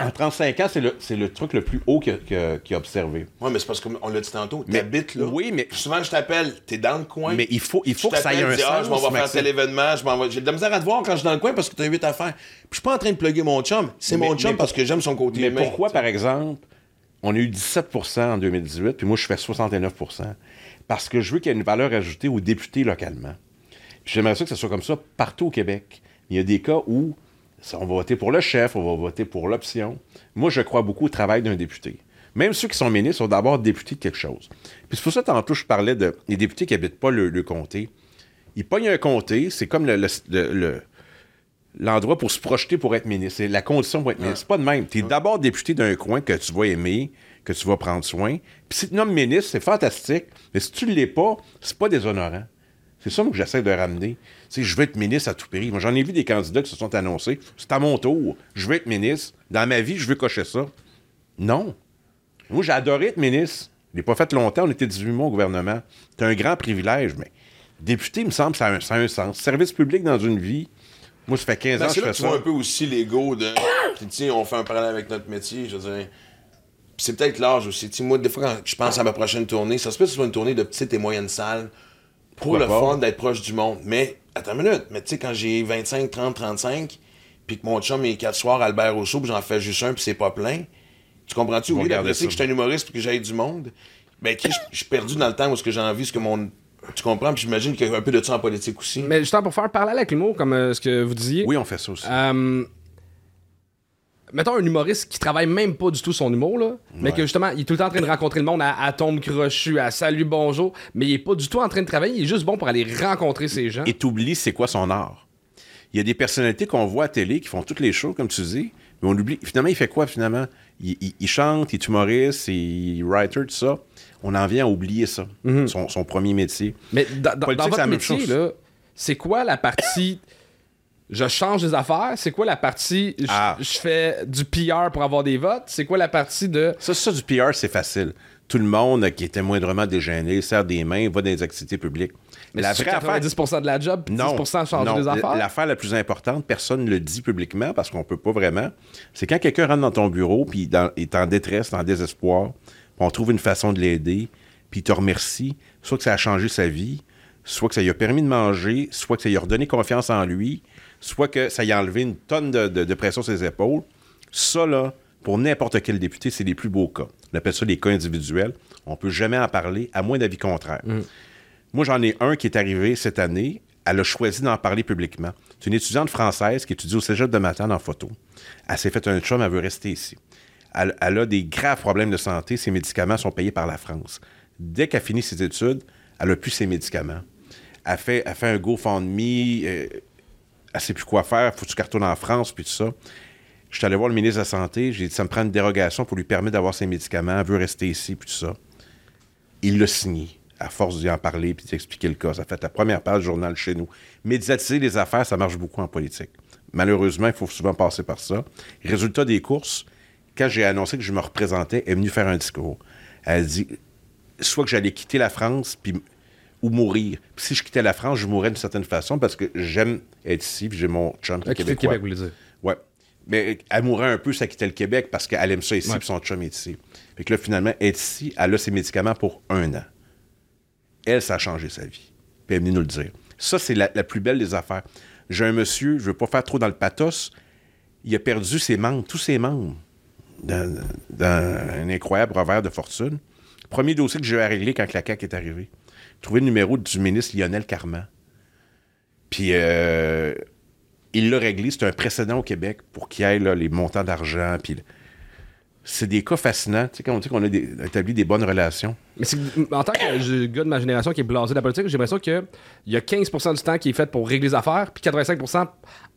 En 35 ans, c'est le, c'est le truc le plus haut qu'il a, qu'il a- qu'il a observé. Oui, mais c'est parce qu'on l'a dit tantôt. Mais- T'habites là. oui, mais- Souvent, je t'appelle, t'es dans le coin. Mais il faut, il faut que ça ait un ah, sens. je m'en vais faire Maxime. tel événement, je m'en vais- j'ai de la misère à te voir quand je suis dans le coin parce que tu as 8 affaires. Puis je suis pas en train de plugger mon chum. C'est Mais- mon chum parce que j'aime son côté Mais humain. pourquoi, par exemple, on a eu 17% en 2018, puis moi, je fais 69% Parce que je veux qu'il y ait une valeur ajoutée aux députés localement. Puis J'aimerais ça que ce soit comme ça partout au Québec. Il y a des cas où on va voter pour le chef, on va voter pour l'option. Moi, je crois beaucoup au travail d'un député. Même ceux qui sont ministres sont d'abord députés de quelque chose. Puis c'est pour ça, tantôt, je parlais de les députés qui n'habitent pas le, le comté. Ils pognent un comté, c'est comme le- le- l'endroit pour se projeter pour être ministre. C'est la condition pour être ministre. C'est pas de même. Tu es d'abord député d'un coin que tu vas aimer, que tu vas prendre soin. Puis si tu te nommes ministre, c'est fantastique. Mais si tu ne l'es pas, c'est pas déshonorant. C'est ça que j'essaie de ramener. Sais, je veux être ministre à tout prix. Moi, j'en ai vu des candidats qui se sont annoncés. C'est à mon tour. Je veux être ministre. Dans ma vie, je veux cocher ça. Non. Moi, j'ai adoré être ministre. Je l'ai pas fait longtemps. On était 18 mois au gouvernement. C'est un grand privilège, mais député, il me semble, ça a un, ça a un sens. Service public dans une vie. Moi, ça fait 15 Ben, ans que c'est je fais que tu ça. vois un peu aussi l'ego de. Puis, tu sais, on fait un parallèle avec notre métier, je veux dire. C'est peut-être l'âge aussi. Moi, des fois, quand je pense à ma prochaine tournée, ça se peut que ce soit une tournée de petites et moyennes salles pour Pourquoi le pas? fun d'être proche du monde. Mais, attends une minute, mais tu sais, quand j'ai 25, 30, 35, puis que mon chum est quatre soirs Albert Rousseau, puis j'en fais juste un, puis c'est pas plein, tu comprends-tu? Oui, ça. que je suis un humoriste, puis que j'aille du monde. Ben, je suis perdu dans le temps où ce que j'ai envie, ce que mon. Tu comprends? Puis j'imagine qu'il y a un peu de ça en politique aussi. Mais justement, pour faire parler avec l'humour, comme euh, ce que vous disiez. Oui, on fait ça aussi. Euh, mettons un humoriste qui travaille même pas du tout son humour, là, mais que justement, il est tout le temps en train de rencontrer le monde à, à tombe crochu, à salut, bonjour, mais il est pas du tout en train de travailler, il est juste bon pour aller rencontrer ces gens. Et t'oublies c'est quoi son art? Il y a des personnalités qu'on voit à télé qui font toutes les shows, comme tu dis, mais on oublie. Finalement, il fait quoi, finalement? Il, il- il chante, il est humoriste, il est writer, tout ça. On en vient à oublier ça, son, son premier métier. Mais dans, dans- dans votre métier, là, c'est quoi la partie je change des affaires? C'est quoi la partie je, Ah. je fais du PR pour avoir des votes? C'est quoi la partie de Ça, ça, du PR, c'est facile. Tout le monde qui était moindrement déjeuné, serre des mains, va dans les activités publiques. Mais la vraie affaire, 90% de la job, puis Non, 10% changer non. des affaires? L'affaire la plus importante, personne ne le dit publiquement parce qu'on peut pas vraiment, c'est quand quelqu'un rentre dans ton bureau puis dans- est en détresse, en désespoir, puis on trouve une façon de l'aider, puis il te remercie, soit que ça a changé sa vie, soit que ça lui a permis de manger, soit que ça lui a redonné confiance en lui, soit que ça lui a enlevé une tonne de, de- de pression sur ses épaules. Ça, là, pour n'importe quel député, c'est les plus beaux cas. On appelle ça les cas individuels. On peut jamais en parler, à moins d'avis contraire. Moi, j'en ai un qui est arrivé cette année. Elle a choisi d'en parler publiquement. C'est une étudiante française qui étudie au cégep de Matane en photo. Elle s'est fait un chum, elle veut rester ici. Elle, elle a des graves problèmes de santé. Ses médicaments sont payés par la France. Dès qu'elle finit ses études, elle a plus ses médicaments. Elle fait, elle fait un GoFundMe. Euh, elle sait plus quoi faire. Faut que tu en France, puis tout ça. Je suis allé voir le ministre de la Santé. J'ai dit, ça me prend une dérogation pour lui permettre d'avoir ses médicaments. Elle veut rester ici, puis tout ça. Il l'a signé, à force d'y en parler, puis d'expliquer le cas. Ça fait la première page du journal chez nous. Médiatiser les affaires, ça marche beaucoup en politique. Malheureusement, il faut souvent passer par ça. Résultat des courses, quand j'ai annoncé que je me représentais, elle est venue faire un discours. Elle a dit soit que j'allais quitter la France puis, ou mourir. Puis si je quittais la France, je mourrais d'une certaine façon parce que j'aime être ici, puis j'ai mon chum qui est Ah, le québécois. Québec, vous voulez dire? Ouais. Mais elle mourrait un peu, ça quittait le Québec parce qu'elle aime ça ici, Ouais. puis son chum est ici. Fait que là, finalement, est ici, elle a ses médicaments pour un an. Elle, ça a changé sa vie. Puis elle est venue nous le dire. Ça, c'est la, la plus belle des affaires. J'ai un monsieur, je veux pas faire trop dans le pathos, il a perdu ses membres, tous ses membres, dans, dans un incroyable revers de fortune. Premier dossier que j'ai à régler quand la CAQ est arrivée. Trouver le numéro du ministre Lionel Carman. Puis euh, il l'a réglé. C'est un précédent au Québec pour qu'il y ait là, les montants d'argent. Puis c'est des cas fascinants. Tu sais, quand on dit qu'on a des- établi des bonnes relations. Mais c'est en tant que gars de ma génération qui est blasé de la politique, j'ai l'impression qu'il y a 15% du temps qui est fait pour régler les affaires, puis 85%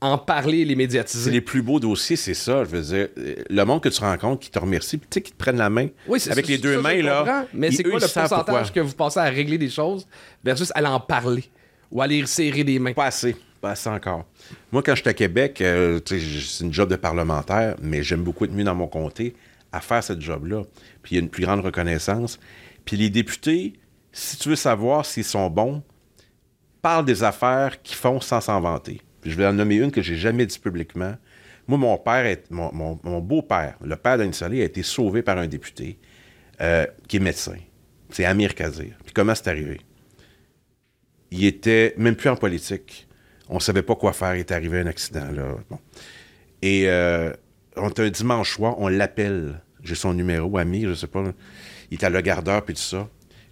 en parler et les C'est médiatiser. les plus beaux dossiers, c'est ça. Je veux dire, le monde que tu rencontres qui te remercie, puis tu sais, qui te prennent la main. Oui, c'est avec les deux ça, mains, là. Mais c'est quoi le pourcentage pourquoi. que vous passez à régler des choses versus à en parler ou à les serrer des mains? Pas assez. Pas assez encore. Moi, quand j'étais à Québec, euh, c'est une job de parlementaire, mais j'aime beaucoup être mieux dans mon comté à faire cette job-là. Puis il y a une plus grande reconnaissance. Puis les députés, si tu veux savoir s'ils sont bons, parle des affaires qu'ils font sans s'en vanter. Puis je vais en nommer une que j'ai jamais dit publiquement. Moi, mon père, mon, beau-père, le père d'Annie Solé, a été sauvé par un député euh, qui est médecin. C'est Amir Kazir. Puis comment c'est arrivé? il était même plus en politique. On savait pas quoi faire. Il est arrivé un accident, là. Et euh, on est un dimanche soir, on l'appelle. J'ai son numéro, ami, je sais pas. Il est à le gardeur, puis tout ça.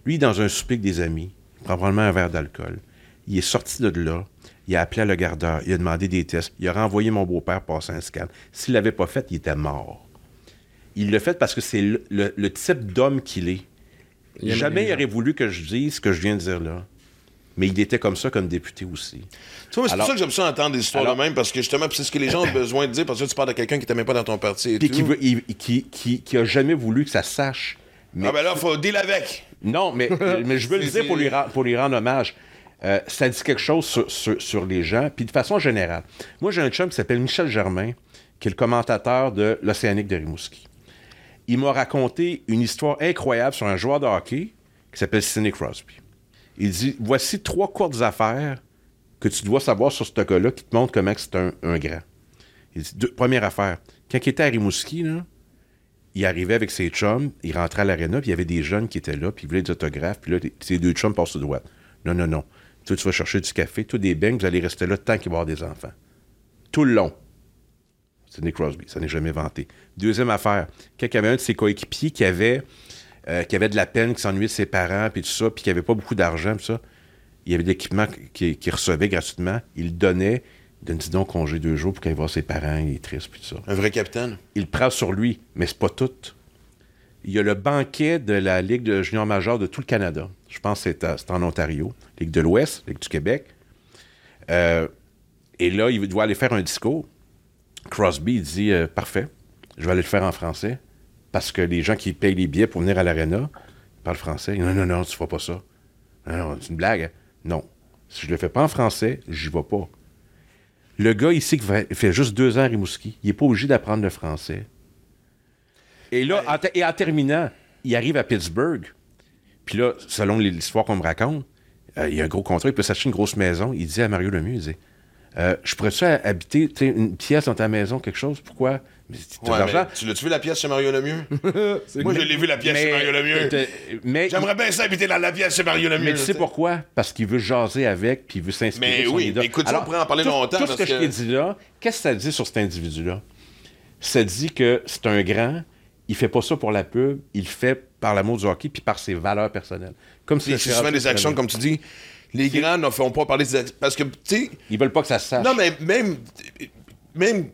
Lui, dans un souper avec des amis, il prend probablement un verre d'alcool. Il est sorti de là. Il a appelé à le gardeur. Il a demandé des tests. Il a renvoyé mon beau-père passer un scan. S'il l'avait pas fait, il était mort. Il l'a fait parce que c'est le, le- le type d'homme qu'il est. Il Jamais il aurait voulu que je dise ce que je viens de dire là. Mais il était comme ça comme député aussi. Tu vois, c'est pour ça que j'aime ça entendre des histoires Alors- de même, parce que justement, c'est ce que les gens ont besoin de dire, parce que tu parles de quelqu'un qui t'aimait pas dans ton parti et Puis tout. qui, il- qui, qui, qui a jamais voulu que ça sache. Mais, Ah ben là, faut deal avec. Non, mais, mais je veux le dire pour lui, pour lui rendre hommage. Euh, ça dit quelque chose sur, sur- sur les gens, puis de façon générale. Moi, j'ai un chum qui s'appelle Michel Germain, qui est le commentateur de l'Océanique de Rimouski. Il m'a raconté une histoire incroyable sur un joueur de hockey qui s'appelle Sidney Crosby. Il dit Voici trois courtes affaires que tu dois savoir sur ce gars-là qui te montrent comment c'est un, un grand. Il dit Première affaire, quand il était à Rimouski, il arrivait avec ses chums, il rentrait à l'aréna, puis il y avait des jeunes qui étaient là, puis ils voulaient des autographes, puis là, ses deux chums passent au droite. Non, non, non. Toi, tu vas chercher du café, toi, des beignes, vous allez rester là tant qu'il va y avoir des enfants. Tout le long. Sidney Crosby, ça n'est jamais vanté. Deuxième affaire, quand il y avait un de ses coéquipiers qui avait, euh, qui avait de la peine, qui s'ennuyait de ses parents, puis tout ça, puis qui avait pas beaucoup d'argent, puis ça, il y avait de l'équipement qu'il recevait gratuitement, il le donnait, il donne dis donc congé deux jours pour qu'il voir ses parents, il est triste, puis tout ça Un vrai capitaine. il prend sur lui, mais c'est pas tout. Il y a le banquet de la Ligue de junior major de tout le Canada. Je pense que c'est, en Ontario. Ligue de l'Ouest, Ligue du Québec. Euh, et là, il doit aller faire un discours. Crosby il dit euh, Parfait, je vais aller le faire en français. Parce que les gens qui payent les billets pour venir à l'aréna parlent français. Non, non, non, tu feras pas ça. Non, c'est une blague. hein. Non. Si je le fais pas en français, j'y vais pas. Le gars ici qui fait juste deux ans à Rimouski, il n'est pas obligé d'apprendre le français. Et là, en, terminant, il arrive à Pittsburgh. Puis là, selon l'histoire qu'on me raconte, euh, il y a un gros contrat, il peut s'acheter une grosse maison. Il dit à Mario Lemieux, il dit euh, Je pourrais-tu habiter une pièce dans ta maison, quelque chose? Pourquoi? Mais Ouais, mais tu l'as-tu vu la pièce chez Mario Lemieux? Moi, je l'ai vu la pièce chez Mario Lemieux. mais J'aimerais bien ça habiter dans la pièce chez Mario Lemieux. mais tu sais pourquoi? Parce qu'il veut jaser avec, puis il veut s'inspirer. Mais de son oui, idole. écoute, Alors, on pourrait en parler tout, longtemps, Tout ce parce que, je que- t'ai dit là, qu'est-ce que ça dit sur cet individu-là? Ça dit que c'est un grand, il fait pas ça pour la pub, il le fait par l'amour du hockey puis par ses valeurs personnelles. Comme c'est souvent des actions, comme tu dis. Les grands ne font pas parler des actions. Parce que, tu sais, Ils veulent pas que ça se sache. non, mais même. Même.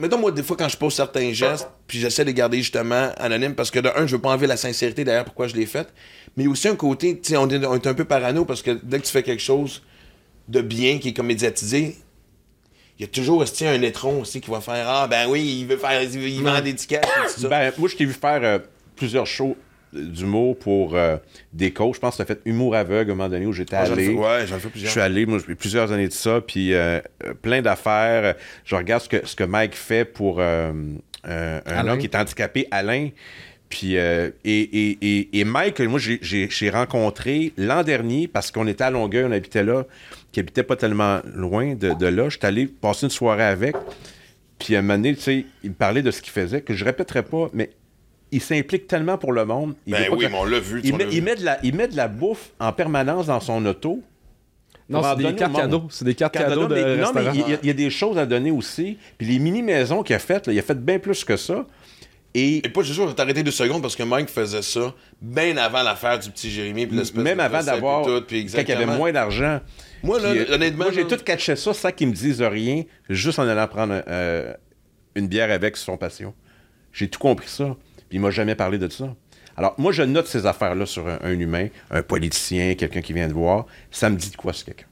Mettons, moi, des fois, quand je pose certains gestes, puis j'essaie de les garder justement anonymes, parce que de un, je veux pas enlever la sincérité derrière pourquoi je l'ai fait, mais aussi un côté, tu sais, on est, on est un peu parano, parce que dès que tu fais quelque chose de bien, qui est comme médiatisé, il y a toujours sais, un étron aussi qui va faire Ah, ben oui, il veut faire, il, il vend des tickets, et tout ça. Ben, moi, je t'ai vu faire euh, plusieurs shows d'humour pour euh, des coachs. Je pense que tu as fait Humour aveugle à un moment donné où j'étais Ah, allé. ouais, j'en fais Je plusieurs. suis allé, moi, j'ai plusieurs années de ça, puis euh, euh, plein d'affaires. Je regarde ce que, ce que Mike fait pour euh, euh, un Alain. homme qui est handicapé, Alain. Puis, euh, et, et, et, et Mike, moi, j'ai- j'ai j'ai rencontré l'an dernier, parce qu'on était à Longueuil, on habitait là, qui habitait pas tellement loin de, de là. J'étais allé passer une soirée avec. Puis à un moment donné, tu sais, il me parlait de ce qu'il faisait, que je répéterai pas, mais il s'implique tellement pour le monde. Il Ben oui, que- mais on l'a vu, tu Il on met, l'a il, met de la, il met de la bouffe en permanence dans son auto. Non, c'est des cartes cadeaux. C'est des cartes cadeaux de non, mais il y, a- il y a des choses à donner aussi. Puis les mini-maisons qu'il a faites, là, il a fait bien plus que ça. Et Et pas juste, je vais t'arrêter deux secondes parce que Mike faisait ça bien avant l'affaire du petit Jérémy. Puis même de avant d'avoir, quand il y avait moins d'argent. Moi, là, Puis, euh, honnêtement, Moi, j'ai tout catché ça sans qu'ils me disent rien, juste en allant prendre euh, une bière avec sur son patio. J'ai tout compris ça. Puis il m'a jamais parlé de ça. Alors, moi, je note ces affaires-là sur un, humain, un politicien, quelqu'un qui vient de voir. Ça me dit de quoi, c'est quelqu'un?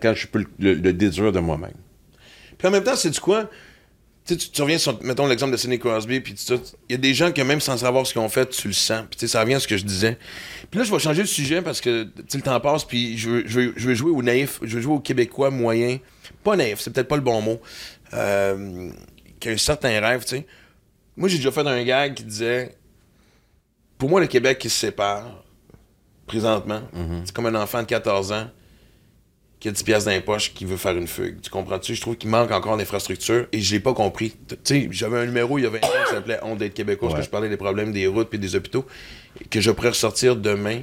Quand, je peux le, déduire de moi-même. Puis en même temps, c'est du quoi? Tu, tu, reviens sur, mettons, l'exemple de Sidney Crosby, puis. Il y a des gens que même sans savoir ce qu'ils ont fait, tu le sens. Puis ça revient à ce que je disais. Puis là, je vais changer de sujet parce que le temps passe, puis je veux jouer au naïf, je veux jouer au Québécois moyen. Pas naïf, c'est peut-être pas le bon mot. Euh, qui a un certain rêve, tu sais. Moi, j'ai déjà fait un gag qui disait Pour moi, le Québec qui se sépare, présentement, c'est comme un enfant de 14 ans qui a 10 pièces dans les poches qui veut faire une fugue. Tu comprends-tu? Je trouve qu'il manque encore d'infrastructure et je l'ai pas compris. Tu sais, j'avais un numéro il y a 20 ans qui s'appelait Honte d'être québécois, parce que je parlais des problèmes des routes et des hôpitaux, que je pourrais ressortir demain.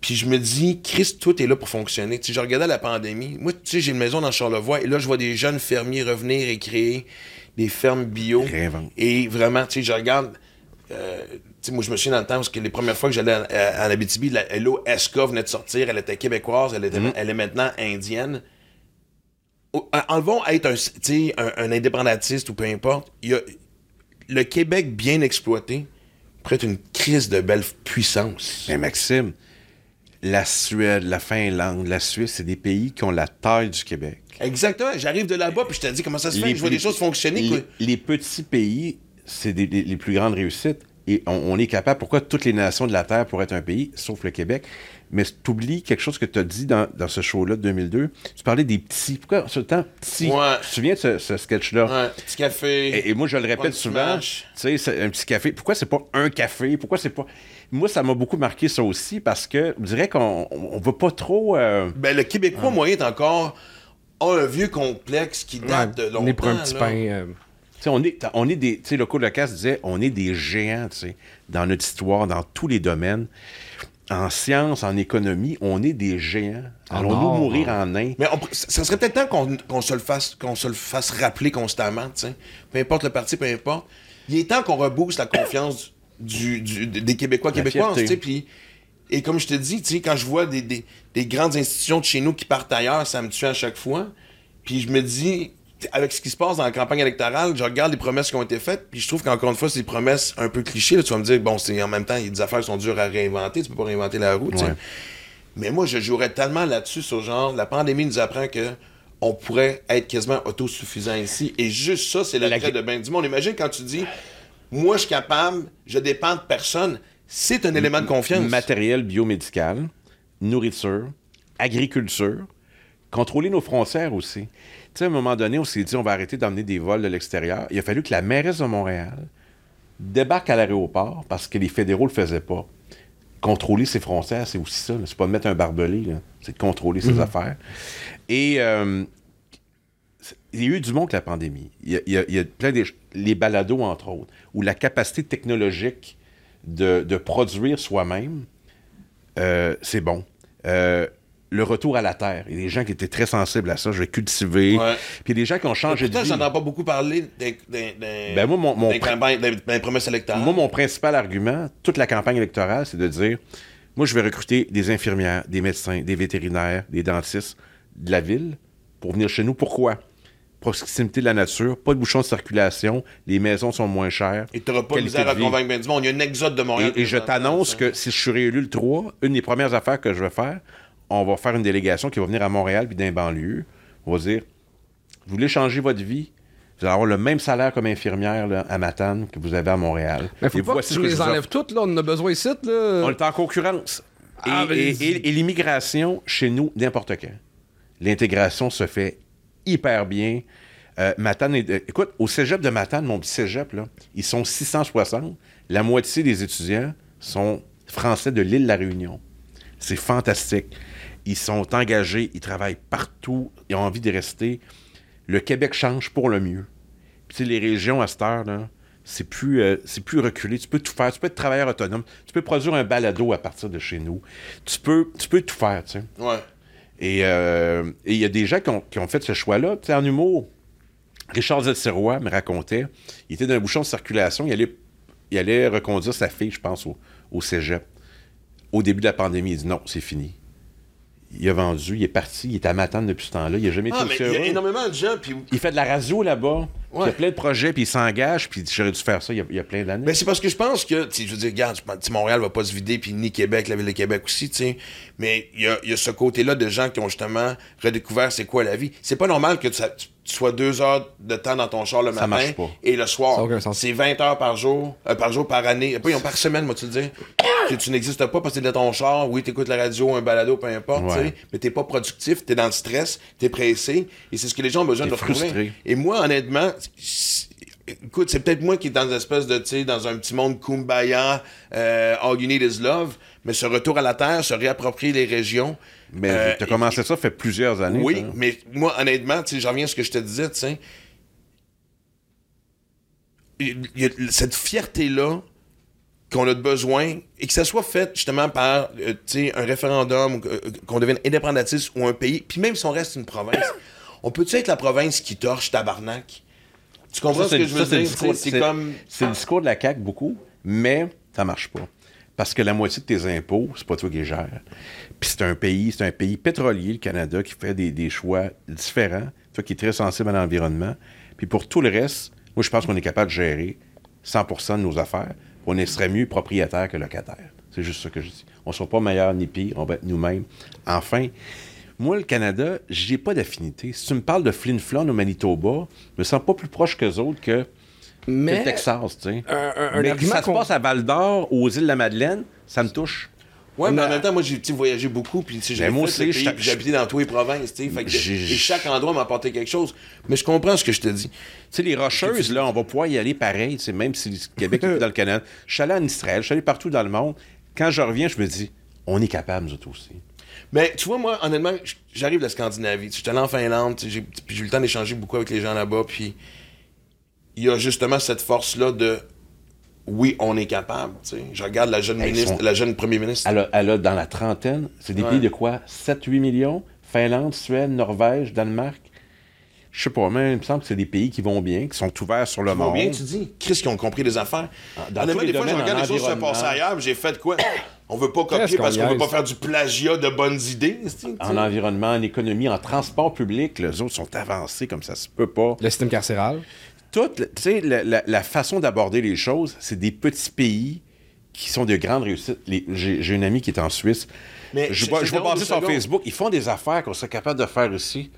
Puis je me dis, Christ, tout est là pour fonctionner. Tu sais, je regardais la pandémie. Moi, tu sais, j'ai une maison dans Charlevoix et là, je vois des jeunes fermiers revenir et créer des fermes bio. Et vraiment, tu sais, je regarde. euh, moi, je me souviens dans le temps parce que les premières fois que j'allais à, à, à Abitibi, la Hello Esca venait de sortir. Elle était québécoise, elle, était, elle est maintenant indienne. En- Enlevons être un, un, un indépendantiste ou peu importe. Y a, le Québec bien exploité pourrait être une crise de belle puissance. Mais Maxime, la Suède, la Finlande, la Suisse, c'est des pays qui ont la taille du Québec. Exactement. J'arrive de là-bas puis je te dis comment ça se fait. Je vois des choses fonctionner. quoi. Les, les petits pays, c'est les, plus grandes réussites. Et on, on est capable. Pourquoi toutes les nations de la Terre pourraient être un pays, sauf le Québec? Mais tu oublies quelque chose que tu as dit dans, dans ce show-là de 2002. Tu parlais des petits. Pourquoi ce temps petit? Ouais. Tu te souviens de ce, ce sketch-là? Ouais, petit café. Et, et moi, je le répète souvent, tu sais, un petit café. Pourquoi c'est pas un café? Pourquoi c'est pas? Moi, ça m'a beaucoup marqué ça aussi parce que je dirais qu'on on va pas trop. euh, Ben, le Québécois moyen est encore a un vieux complexe qui date de longtemps. On est pour un petit là. pain. euh, Tu sais, on est, on est des. Tu sais, le cours de casse disait on est des géants, tu sais, dans notre histoire, dans tous les domaines. En sciences, en économie, on est des géants. En Allons-nous mourir en- nain? Mais on- ça serait peut-être temps qu'on qu'on se le fasse qu'on se le fasse rappeler constamment, tu sais. Peu importe le parti, peu importe. Il est temps qu'on rebooste la confiance du, du- des Québécois La québécoises, tu fierté. sais. Puis et comme je te dis, tu sais, quand je vois des, des- des grandes institutions de chez nous qui partent ailleurs, ça me tue à chaque fois. Puis je me dis, avec ce qui se passe dans la campagne électorale, je regarde les promesses qui ont été faites, puis je trouve qu'encore une fois, c'est des promesses un peu clichés. là. tu vas me dire, bon, c'est en même temps, il y a des affaires qui sont dures à réinventer, tu peux pas réinventer la roue. Ouais. Mais moi, je jouerais tellement là-dessus sur genre, la pandémie nous apprend que on pourrait être quasiment autosuffisant ici. Et juste ça, c'est le La- trait de bain du monde. Imagine quand tu dis, moi, je suis capable, je dépends de personne. C'est un élément de confiance. Matériel biomédical, nourriture, agriculture, contrôler nos frontières aussi. Tu sais, à un moment donné, on s'est dit on va arrêter d'emmener des vols de l'extérieur. Il a fallu que la mairesse de Montréal débarque à l'aéroport parce que les fédéraux le faisaient pas. Contrôler ses frontières, c'est aussi ça. C'est pas de mettre un barbelé, c'est de contrôler ses affaires. Et euh, il y a eu du monde avec la pandémie. Il y a, il y a- il y a plein des les balados, entre autres, où la capacité technologique de, de produire soi-même, euh, c'est bon. Euh, le retour à la terre. Il y a des gens qui étaient très sensibles à ça. Je vais cultiver. Ouais. Puis il y a des gens qui ont changé de vie. j'en ai pas beaucoup parlé des, des, des- Ben, moi, mon- mon des pr- campagnes- des- des promesses électorales. Moi, mon principal argument, toute la campagne électorale, c'est de dire moi, je vais recruter des infirmières, des médecins, des vétérinaires, des dentistes de la ville pour venir chez nous. Pourquoi? Proximité de la nature, pas de bouchons de circulation, les maisons sont moins chères. Et tu n'auras pas de misère à convaitre bien du monde. Il y a un exode de Montréal. Et, et je t'annonce que si je suis réélu le 3, une des premières affaires que je vais faire, on va faire une délégation qui va venir à Montréal puis d'un banlieue. On va dire Vous voulez changer votre vie? Vous allez avoir le même salaire comme infirmière là, à Matane que vous avez à Montréal. Mais faut Et pas voici que tu que les enlèves toutes, là. On en a besoin ici, là. on est en concurrence. Et, Ah, et- et l'immigration, chez nous, n'importe quand. L'intégration se fait hyper bien. Euh, euh, écoute, au cégep de Matane, mon petit cégep, ils sont 660. La moitié des étudiants sont français de l'île de la Réunion. C'est fantastique. Ils sont engagés, ils travaillent partout, ils ont envie de rester. Le Québec change pour le mieux. Puis, les régions à cette heure, là, c'est plus, euh, c'est plus reculé. Tu peux tout faire. Tu peux être travailleur autonome. Tu peux produire un balado à partir de chez nous. Tu peux, tu tout faire, tu. Et euh, et il y a des gens qui ont, qui ont fait ce choix-là. Tu sais, en humour, Richard Zettiroy me racontait, il était dans un bouchon de circulation, il allait, il allait reconduire sa fille, je pense, au, au cégep. Au début de la pandémie, il dit non, c'est fini. Il a vendu, il est parti, il est à Matane depuis ce temps-là, il n'a jamais Ah, été mais aussi il y a heureux. énormément de gens. Puis... Il fait de la radio là-bas, il y a plein de projets, puis il s'engage, puis j'aurais dû faire ça il y a, il y a plein d'années. Ben, c'est parce que je pense que, je veux dire, regarde, Montréal va pas se vider, puis ni Québec, la ville de Québec aussi, tu sais. Mais il y a, il y a ce côté-là de gens qui ont justement redécouvert c'est quoi la vie. C'est pas normal que tu, tu- tu sois deux heures de temps dans ton char le Ça matin marche pas. et le soir. C'est 20 heures par jour, euh, par jour, par année. Pas, ils ont par semaine, moi, tu le dis. que tu n'existes pas parce que t'es dans ton char, oui, t'écoutes la radio, un balado, peu importe, tu Ouais. Mais t'es pas productif, t'es dans le stress, t'es pressé. Et c'est ce que les gens ont besoin de retrouver. Et moi, honnêtement, c'est- écoute, c'est peut-être moi qui est dans une espèce de, tu sais, dans un petit monde kumbaya, euh, all you need is love, mais ce retour à la terre, se réapproprier les régions. Mais euh, tu as commencé ça fait plusieurs années. Oui, ça. mais moi, honnêtement, tu sais, j'en reviens à ce que je te disais, tu sais. Cette fierté-là qu'on a besoin et que ça soit fait justement par euh, tu sais, un référendum, euh, qu'on devienne indépendantiste ou un pays, puis même si on reste une province, on peut-tu être la province qui torche tabarnak? Tu comprends Ça, ce que je veux ça, c'est le dire? C'est c'est- comme. C'est le discours de la CAQ beaucoup, mais ça marche pas. Parce que la moitié de tes impôts, c'est pas toi qui les gères. Puis c'est un pays, c'est un pays pétrolier, le Canada, qui fait des, des choix différents, toi qui est très sensible à l'environnement. Puis pour tout le reste, moi je pense qu'on est capable de gérer 100% de nos affaires. On serait mieux propriétaire que locataire. C'est juste ça que je dis. On ne sera pas meilleur ni pire, on va être nous-mêmes. Enfin, moi, le Canada, j'ai pas d'affinité. Si tu me parles de Flin Flon au Manitoba, je me sens pas plus proche qu'eux autres que, que le Texas, tu sais. un- un- un Mais que ça se passe à Val-d'Or, aux îles de la Madeleine, ça me touche. Ouais, mais en même temps, moi, j'ai voyagé beaucoup, puis j'ai habité dans tous les provinces, tu sais, et chaque endroit m'a apporté quelque chose. Mais je comprends ce que je te dis. Tu sais, les Rocheuses, là, on va pouvoir y aller pareil, tu même si le Québec est plus dans le Canada. Je suis allé en Israël, je suis allé partout dans le monde. Quand je reviens, je me dis, on est capable, nous autres aussi. Mais tu vois, moi, honnêtement, j'arrive de la Scandinavie. Je suis allé en Finlande, j'ai eu le temps d'échanger beaucoup avec les gens là-bas, puis il y a justement cette force-là de oui, on est capable. tu sais. Je regarde la jeune Hey, ministre, sont- la jeune premier ministre. Elle a, elle a dans la trentaine, c'est des Ouais. pays de quoi? 7-8 millions? Finlande, Suède, Norvège, Danemark? Je sais pas, mais il me semble que c'est des pays qui vont bien, qui sont ouverts sur le vont monde. bien, tu dis? Chris, qui ont compris les affaires. dans Honnêtement, tous les des fois, je regarde les choses se passer ailleurs, j'ai fait quoi? On veut pas copier parce qu'on veut pas faire du plagiat de bonnes idées. En environnement, en économie, en transport public, les autres sont avancés comme ça se peut pas. Le système carcéral? Toute, tu sais, la, la- la façon d'aborder les choses, c'est des petits pays qui sont de grandes réussites. J'ai une amie qui est en Suisse. Mais je c'est- vois, c'est je vois drôle, passer sur. Facebook, ils font des affaires qu'on serait capable de faire ici.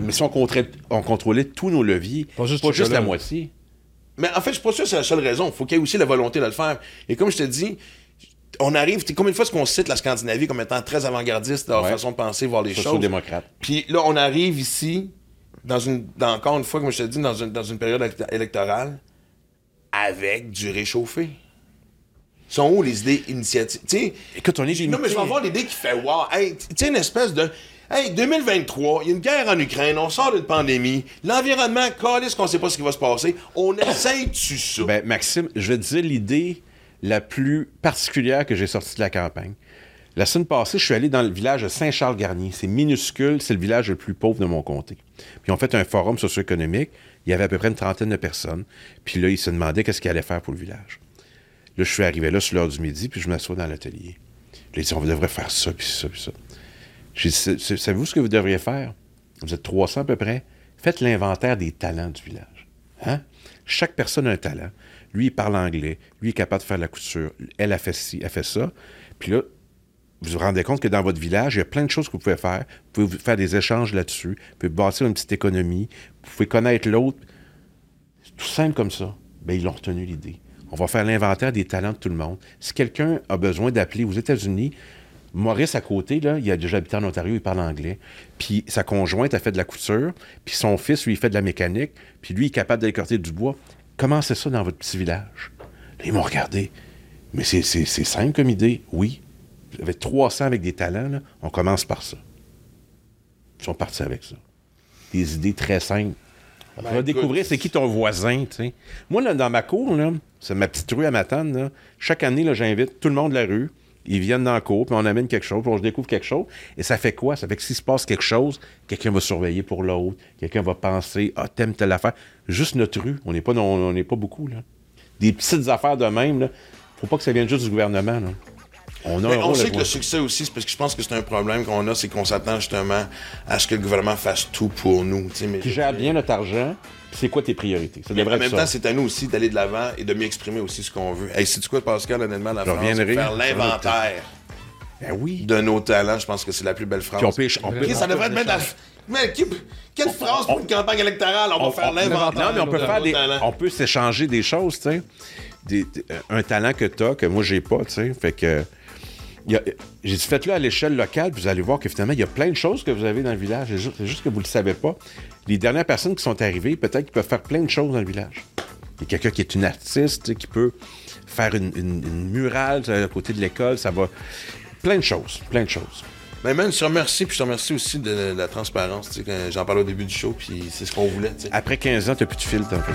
Mais si on, contrôlait- on contrôlait tous nos leviers, Pas juste pas la moitié. Mais en fait, je suis pas sûr que c'est la seule raison. Il faut qu'il y ait aussi la volonté de le faire. Et comme je te dis, on arrive, combien de fois est-ce qu'on cite la Scandinavie comme étant très avant-gardiste dans leur Ouais. façon de penser, voir les choses? Sociaux-démocrates. Puis là, on arrive ici, dans une, dans, encore une fois, comme je te dis, dans une, dans une période électorale, avec du réchauffé. Sont où les idées initiatives? Tu sais, Écoute, on est non, mais je vais avoir l'idée qui fait wow. Hey, tu sais, une espèce de. Hey, 2023, il y a une guerre en Ukraine, on sort d'une pandémie, l'environnement, calisse qu'on sait pas ce qui va se passer. On essaye-tu ça? Ben, Maxime, je vais te dire l'idée la plus particulière que j'ai sortie de la campagne. La semaine passée, je suis allé dans le village de Saint-Charles-Garnier. C'est minuscule, c'est le village le plus pauvre de mon comté. Puis on fait un forum socio-économique. Il y avait à peu près une trentaine de personnes. Puis là, ils se demandaient qu'est-ce qu'ils allaient faire pour le village. Là, je suis arrivé là sur l'heure du midi, puis je m'assois dans l'atelier. Là, ils disent, on devrait faire ça, puis ça, puis ça. J'ai dit, savez-vous ce que vous devriez faire? Vous êtes 300 à peu près. Faites l'inventaire des talents du village. Hein? Chaque personne a un talent. Lui, il parle anglais. Lui, il est capable de faire la couture. Elle a fait ci, elle fait ça. Puis là, vous vous rendez compte que dans votre village, il y a plein de choses que vous pouvez faire. Vous pouvez faire des échanges là-dessus. Vous pouvez bâtir une petite économie. Vous pouvez connaître l'autre. C'est tout simple comme ça. Bien, ils ont retenu l'idée. On va faire l'inventaire des talents de tout le monde. Si quelqu'un a besoin d'appeler aux États-Unis, Maurice, à côté, là, il a déjà habité en Ontario, il parle anglais. Puis sa conjointe a fait de la couture. Puis son fils, lui, il fait de la mécanique. Puis lui, il est capable d'écorter du bois. Comment c'est ça dans votre petit village? Là, ils m'ont regardé. Mais c'est simple comme idée. Oui. Avez 300 avec des talents, là. On commence par ça. Ils sont partis avec ça. Des idées très simples. On va découvrir c'est qui ton voisin, tu sais. Moi, là, dans ma cour, là, c'est ma petite rue à Matane, là. Chaque année, là, j'invite tout le monde de la rue. Ils viennent dans la cour, puis on amène quelque chose, puis on découvre quelque chose. Et ça fait quoi? Ça fait que s'il se passe quelque chose, quelqu'un va surveiller pour l'autre. Quelqu'un va penser, ah, t'aimes telle affaire. Juste notre rue. On n'est pas, on n'est pas beaucoup, là. Des petites affaires de même, là. Faut pas que ça vienne juste du gouvernement, là. On a Mais un on sait que le succès aussi, c'est parce que je pense que c'est un problème qu'on a, c'est qu'on s'attend justement à ce que le gouvernement fasse tout pour nous. tu Mais Qui gère bien notre argent, puis c'est quoi tes priorités? Ça Mais devrait en même temps, c'est à nous aussi d'aller de l'avant et de mieux exprimer aussi ce qu'on veut. Hey, c'est du quoi, Pascal, honnêtement, la Je France, faire l'inventaire Ben oui. de nos talents, je pense que c'est la plus belle phrase. Puis on peut, on ça devrait être. Mais qui- quelle phrase pour une campagne électorale? On va faire l'inventaire. Non, mais on peut de faire des. talents. On peut s'échanger des choses, tu sais. Des- des- un talent que tu as, que moi, j'ai pas, tu sais. Fait que. J'ai dit, faites-le à l'échelle locale, puis vous allez voir que finalement, il y a plein de choses que vous avez dans le village. C'est juste, que vous ne le savez pas. Les dernières personnes qui sont arrivées, peut-être qu'ils peuvent faire plein de choses dans le village. Il y a quelqu'un qui est une artiste, qui peut faire une, une- une murale à côté de l'école. Ça va. Plein de choses, plein de choses. Mais man, je te remercie, puis je te remercie aussi de la transparence. tu sais, quand J'en parlais au début du show, puis c'est ce qu'on voulait. tu sais. Après 15 ans, tu n'as plus de filtre dans le pays.